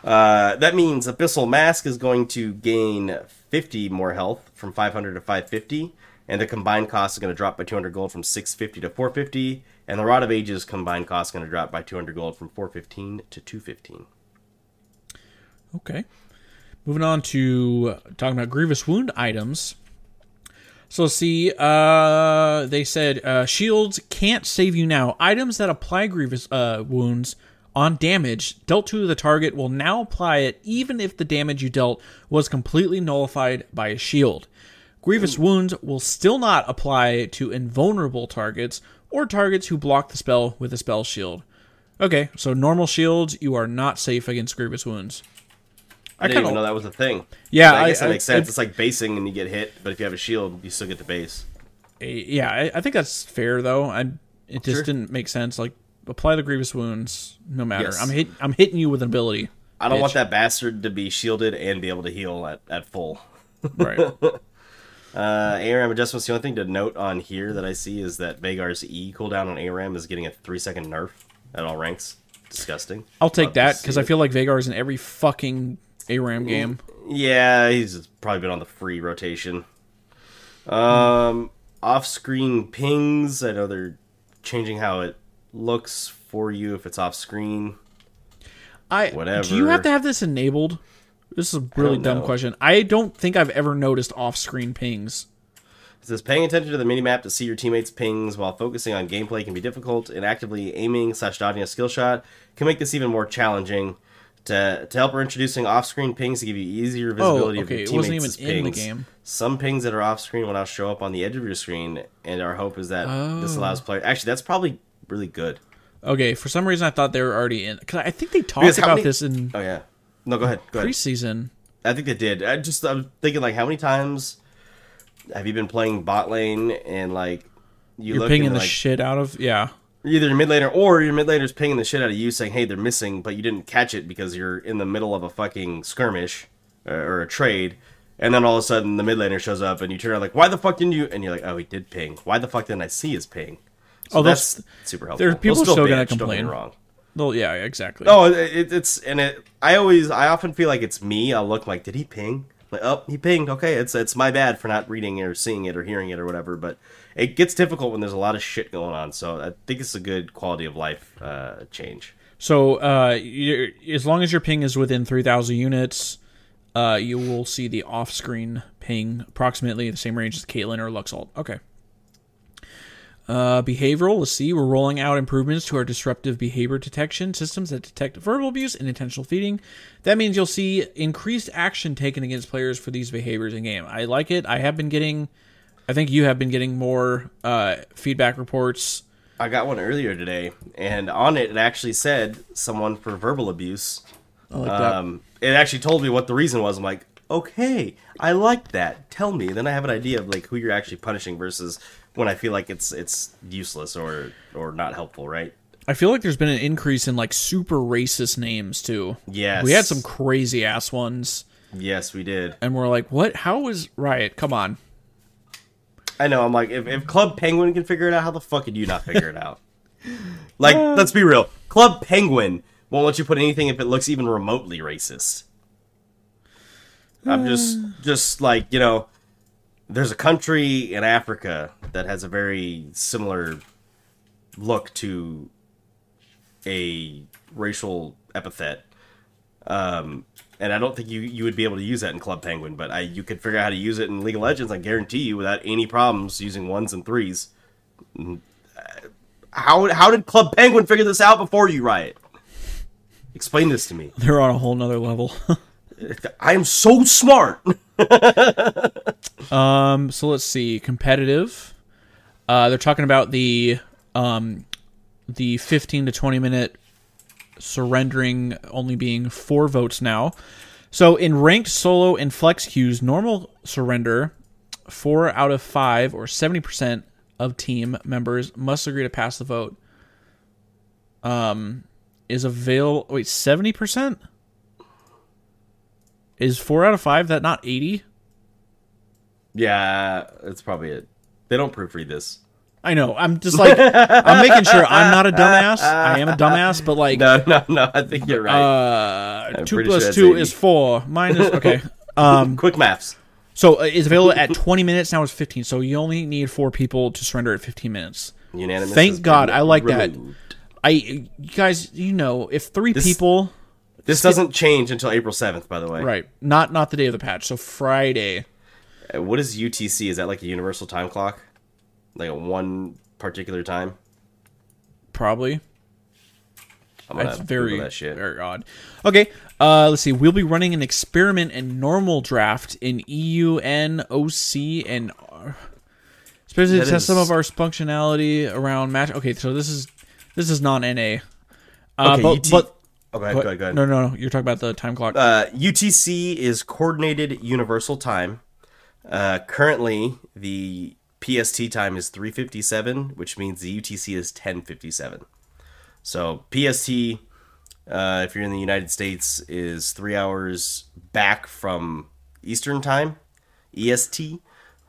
uh, that means Abyssal Mask is going to gain 50 more health from 500 to 550, and the combined cost is going to drop by 200 gold from 650 to 450, and the Rod of Ages combined cost is going to drop by 200 gold from 415 to 215. Okay. Moving on to talking about grievous wound items. So see, uh, they said uh, shields can't save you now. Items that apply grievous uh, wounds on damage dealt to the target will now apply it even if the damage you dealt was completely nullified by a shield. Grievous wounds will still not apply to invulnerable targets or targets who block the spell with a spell shield. Okay, so normal shields, you are not safe against grievous wounds. I didn't kinda- even know that was a thing. Yeah, I guess I- that makes sense. it's like basing and you get hit, but if you have a shield, you still get the base. yeah, I, I think that's fair though. I it just Sure. didn't make sense. Like apply the grievous wounds no matter. Yes. I'm hit I'm hitting you with an ability. I don't Bitch. want that bastard to be shielded and be able to heal at, at full. Right. Uh, ARAM adjustments. The only thing to note on here that I see is that Veigar's E cooldown on ARAM is getting a three second nerf at all ranks. Disgusting. I'll take Love that because I feel like Veigar is in every fucking ARAM game. Yeah, he's probably been on the free rotation. Um, off screen pings. I know they're changing how it looks for you if it's off screen. I whatever. Do you have to have this enabled? This is a really dumb know. question. I don't think I've ever noticed off-screen pings. It says paying attention to the minimap to see your teammates' pings while focusing on gameplay can be difficult, and actively aiming slash dodging a skill shot can make this even more challenging. To, to help, we're introducing off-screen pings to give you easier oh, visibility of Oh, okay, your it wasn't teammates' even in the pings. game. Some pings that are off-screen will now show up on the edge of your screen, and our hope is that this allows Oh. players. Actually, that's probably really good. Okay, for some reason I thought they were already in because I think they talked about many- this in Oh yeah, no, go ahead. Go ahead. preseason. I think they did. I just I'm thinking like, how many times have you been playing bot lane and like you You're look pinging and the like shit out of yeah. Either your mid laner or your mid laner's pinging the shit out of you, saying, "Hey, they're missing," but you didn't catch it because you're in the middle of a fucking skirmish uh, or a trade, and then all of a sudden the mid laner shows up and you turn around like, "Why the fuck didn't you?" And you're like, "Oh, he did ping. Why the fuck didn't I see his ping?" So Oh, that's those- super helpful. there are people They'll still gonna complain. Wrong. Well, yeah, exactly. No, it, it's and it. I always, I often feel like it's me. I'll look like, did he ping? Like, oh, he pinged. Okay, it's it's my bad for not reading it or seeing it or hearing it or whatever. But it gets difficult when there's a lot of shit going on. So I think it's a good quality of life uh, change. So uh, as long as your ping is within 3,000 units, uh, you will see the off-screen ping approximately the same range as Caitlyn or Lux ult. Okay. Uh, behavioral. Let's see. We're rolling out improvements to our disruptive behavior detection systems that detect verbal abuse and intentional feeding. That means you'll see increased action taken against players for these behaviors in game. I like it. I have been getting, I think you have been getting more uh, feedback reports. I got one earlier today, and on it, it actually said someone for verbal abuse. I like that. Um, it actually told me what the reason was. I'm like, okay, I like that. Tell me. Then I have an idea of like who you're actually punishing versus when I feel like it's it's useless or or not helpful, right? I feel like there's been an increase in like super racist names too. Yes. We had some crazy ass ones, Yes, we did. and we're like, what? How is Riot? Come on. I know. I'm like, if, if Club Penguin can figure it out, how the fuck could you not figure it out? Like, let's be real. Club Penguin won't let you put anything if it looks even remotely racist. I'm just, just like you know, there's a country in Africa that has a very similar look to a racial epithet. Um, and I don't think you, you would be able to use that in Club Penguin, but I you could figure out how to use it in League of Legends. I guarantee you, without any problems, using ones and threes. Mm, How how did Club Penguin figure this out before you, Riot? Explain this to me. They're on a whole nother level. I am so smart. um, so let's see. Competitive. Uh, they're talking about the um, the 15 to 20 minute surrendering only being four votes now. So in ranked solo and flex queues, normal surrender, four out of five or 70% of team members must agree to pass the vote. Um, is avail wait 70%? Is four out of five that not 80? yeah, that's probably it. They don't proofread this. I know. I'm just like I'm making sure I'm not a dumbass. I am a dumbass, but like No, no, no. I think you're right. uh, two plus sure two 80. is four. Minus okay. Um, Quick maths. so uh, it's available at 20 minutes. Now it's 15. So you only need four people to surrender at 15 minutes. Unanimous. Thank God. I like that. I you guys, you know, if three people, This doesn't change until April seventh. By the way, right? Not not the day of the patch. So Friday. Uh, What is UTC? Is that like a universal time clock? Like a one particular time? Probably. I'm That's very, that shit. very odd. Okay, uh, let's see. We'll be running an experiment and normal draft in EU, N, OC, and R. especially to That test some of our functionality around match. Okay, so this is this is non NA. Uh, Okay, but, UT but Oh, go ahead, go ahead, go ahead. no, no, no. You're talking about the time clock. Uh, UTC is coordinated universal time. Uh, currently, the PST time is 357, which means the UTC is 1057. So PST, uh, if you're in the United States, is three hours back from Eastern time, EST.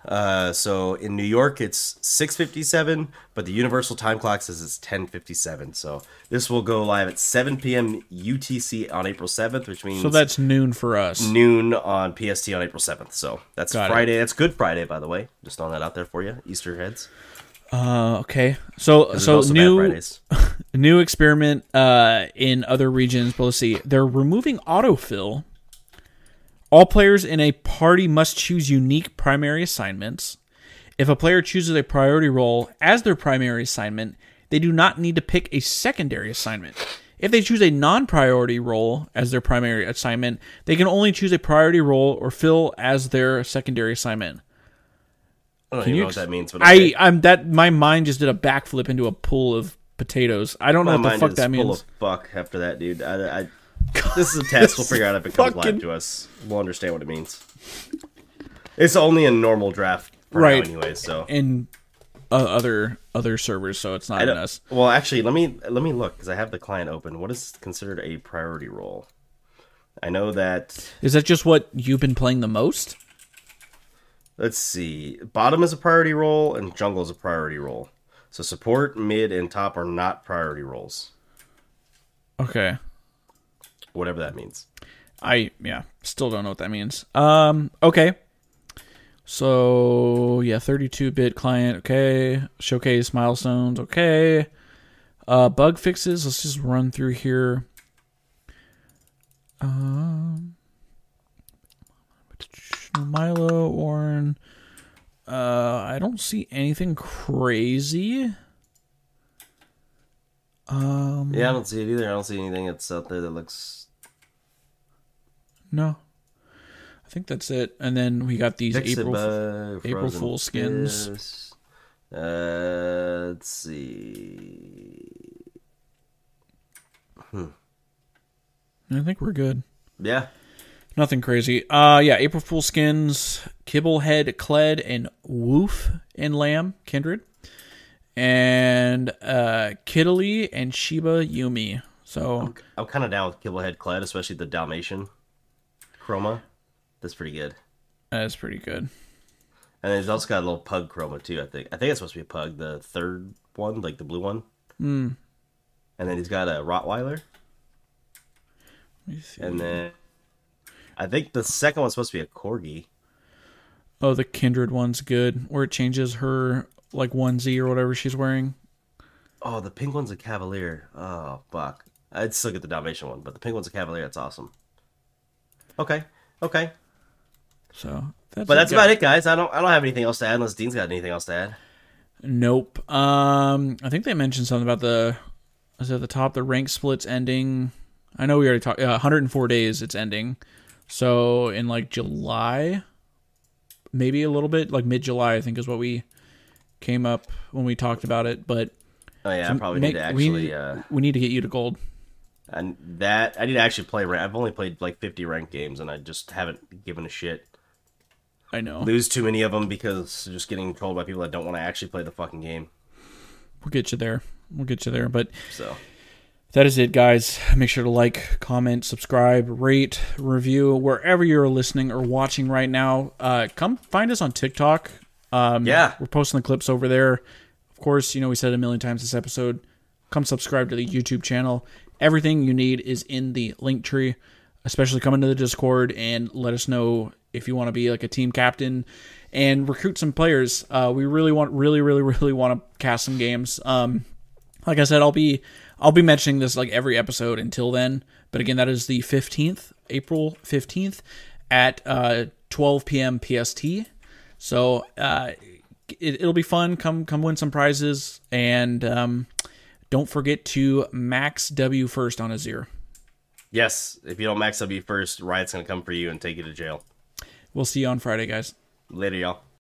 Uh, so in New York, it's 6:57, but the universal time clock says it's 10:57. So this will go live at 7 p.m. UTC on April 7th, which means so that's noon for us. noon on PST on April 7th. So that's Got it. Friday. That's Good Friday, by the way. Just throwing that out there for you, Easter heads. Uh, okay, so so new new experiment uh, in other regions. But let's see. They're removing autofill. All players in a party must choose unique primary assignments. If a player chooses a priority role as their primary assignment, they do not need to pick a secondary assignment. If they choose a non priority role as their primary assignment, they can only choose a priority role or fill as their secondary assignment. I don't Can even you know ex- what that means, but okay. I I'm that my mind just did a backflip into a pool of potatoes. I don't know what the fuck is that full means. of fuck after that, dude. I, I, this is a test. We'll figure out if it comes fucking- live to us. We'll understand what it means. It's only a normal draft Right. anyway. So in uh, other other servers, so it's not in us. Well, actually, let me let me look because I have the client open. What is considered a priority role? I know that. Is that just what you've been playing the most? Let's see. Bottom is a priority role, and jungle is a priority role. So support, mid, and top are not priority roles. Okay. Whatever that means. I yeah, still don't know what that means. Um, okay. So yeah, 32-bit client. Okay, showcase milestones. Okay, uh, bug fixes. Let's just run through here. Um, Milio Ornn. Uh, I don't see anything crazy. Um, Yeah, I don't see it either. I don't see anything that's out there that looks no. I think that's it. And then we got these April. April Fool skins. Uh, let's see. I think we're good. Yeah, Nothing crazy. Uh yeah, April Fool skins, Kibblehead, Kled, and Woof and Lamb, Kindred. And uh Kiddly and Shiba Yuumi. So I'm kind of down with Kibblehead Kled, especially the Dalmatian chroma. That's pretty good. that's pretty good. And then he's also got a little pug chroma too. I think. I think it's supposed to be a pug. The third one, like the blue one. Mm. And then he's got a Rottweiler. Let me see. And then I think the second one's supposed to be a corgi. Oh, the Kindred one's good. Where it changes her like onesie or whatever she's wearing. Oh, the pink one's a cavalier. Oh, fuck. I'd still get the Dalmatian one, but the pink one's a cavalier. That's awesome. Okay, okay. So that's But that's about it, guys. I don't. I don't have anything else to add unless Dean's got anything else to add. Nope. Um, I think they mentioned something about the. Is it at the top? The rank splits ending. I know we already talked. Uh, 104 days. It's ending. So in like July, maybe a little bit like mid July. I think is what we came up when we talked about it. But Oh yeah, I probably make- need to we actually. need- uh, we need to get you to gold. And that I need to actually play. rank. I've only played like 50 ranked games, and I just haven't given a shit. I know. Lose too many of them because just getting trolled by people that don't want to actually play the fucking game. We'll get you there. We'll get you there. But So that is it, guys. Make sure to like, comment, subscribe, rate, review wherever you're listening or watching right now. Uh, come find us on TikTok. Um, Yeah. we're posting the clips over there. Of course, you know we said it a million times this episode. Come subscribe to the YouTube channel. Everything you need is in the link tree. Especially come into the Discord and let us know if you want to be like a team captain and recruit some players. Uh, we really want, really, really, really want to cast some games. Um, like I said, I'll be I'll be mentioning this like every episode until then. But again, that is the fifteenth, April fifteenth, at uh, twelve p.m. PST. So uh, it, it'll be fun. Come come win some prizes, and um, don't forget to max W first on Azir. yes, if you don't max W first, Riot's gonna come for you and take you to jail. We'll see you on Friday, guys. Later, y'all.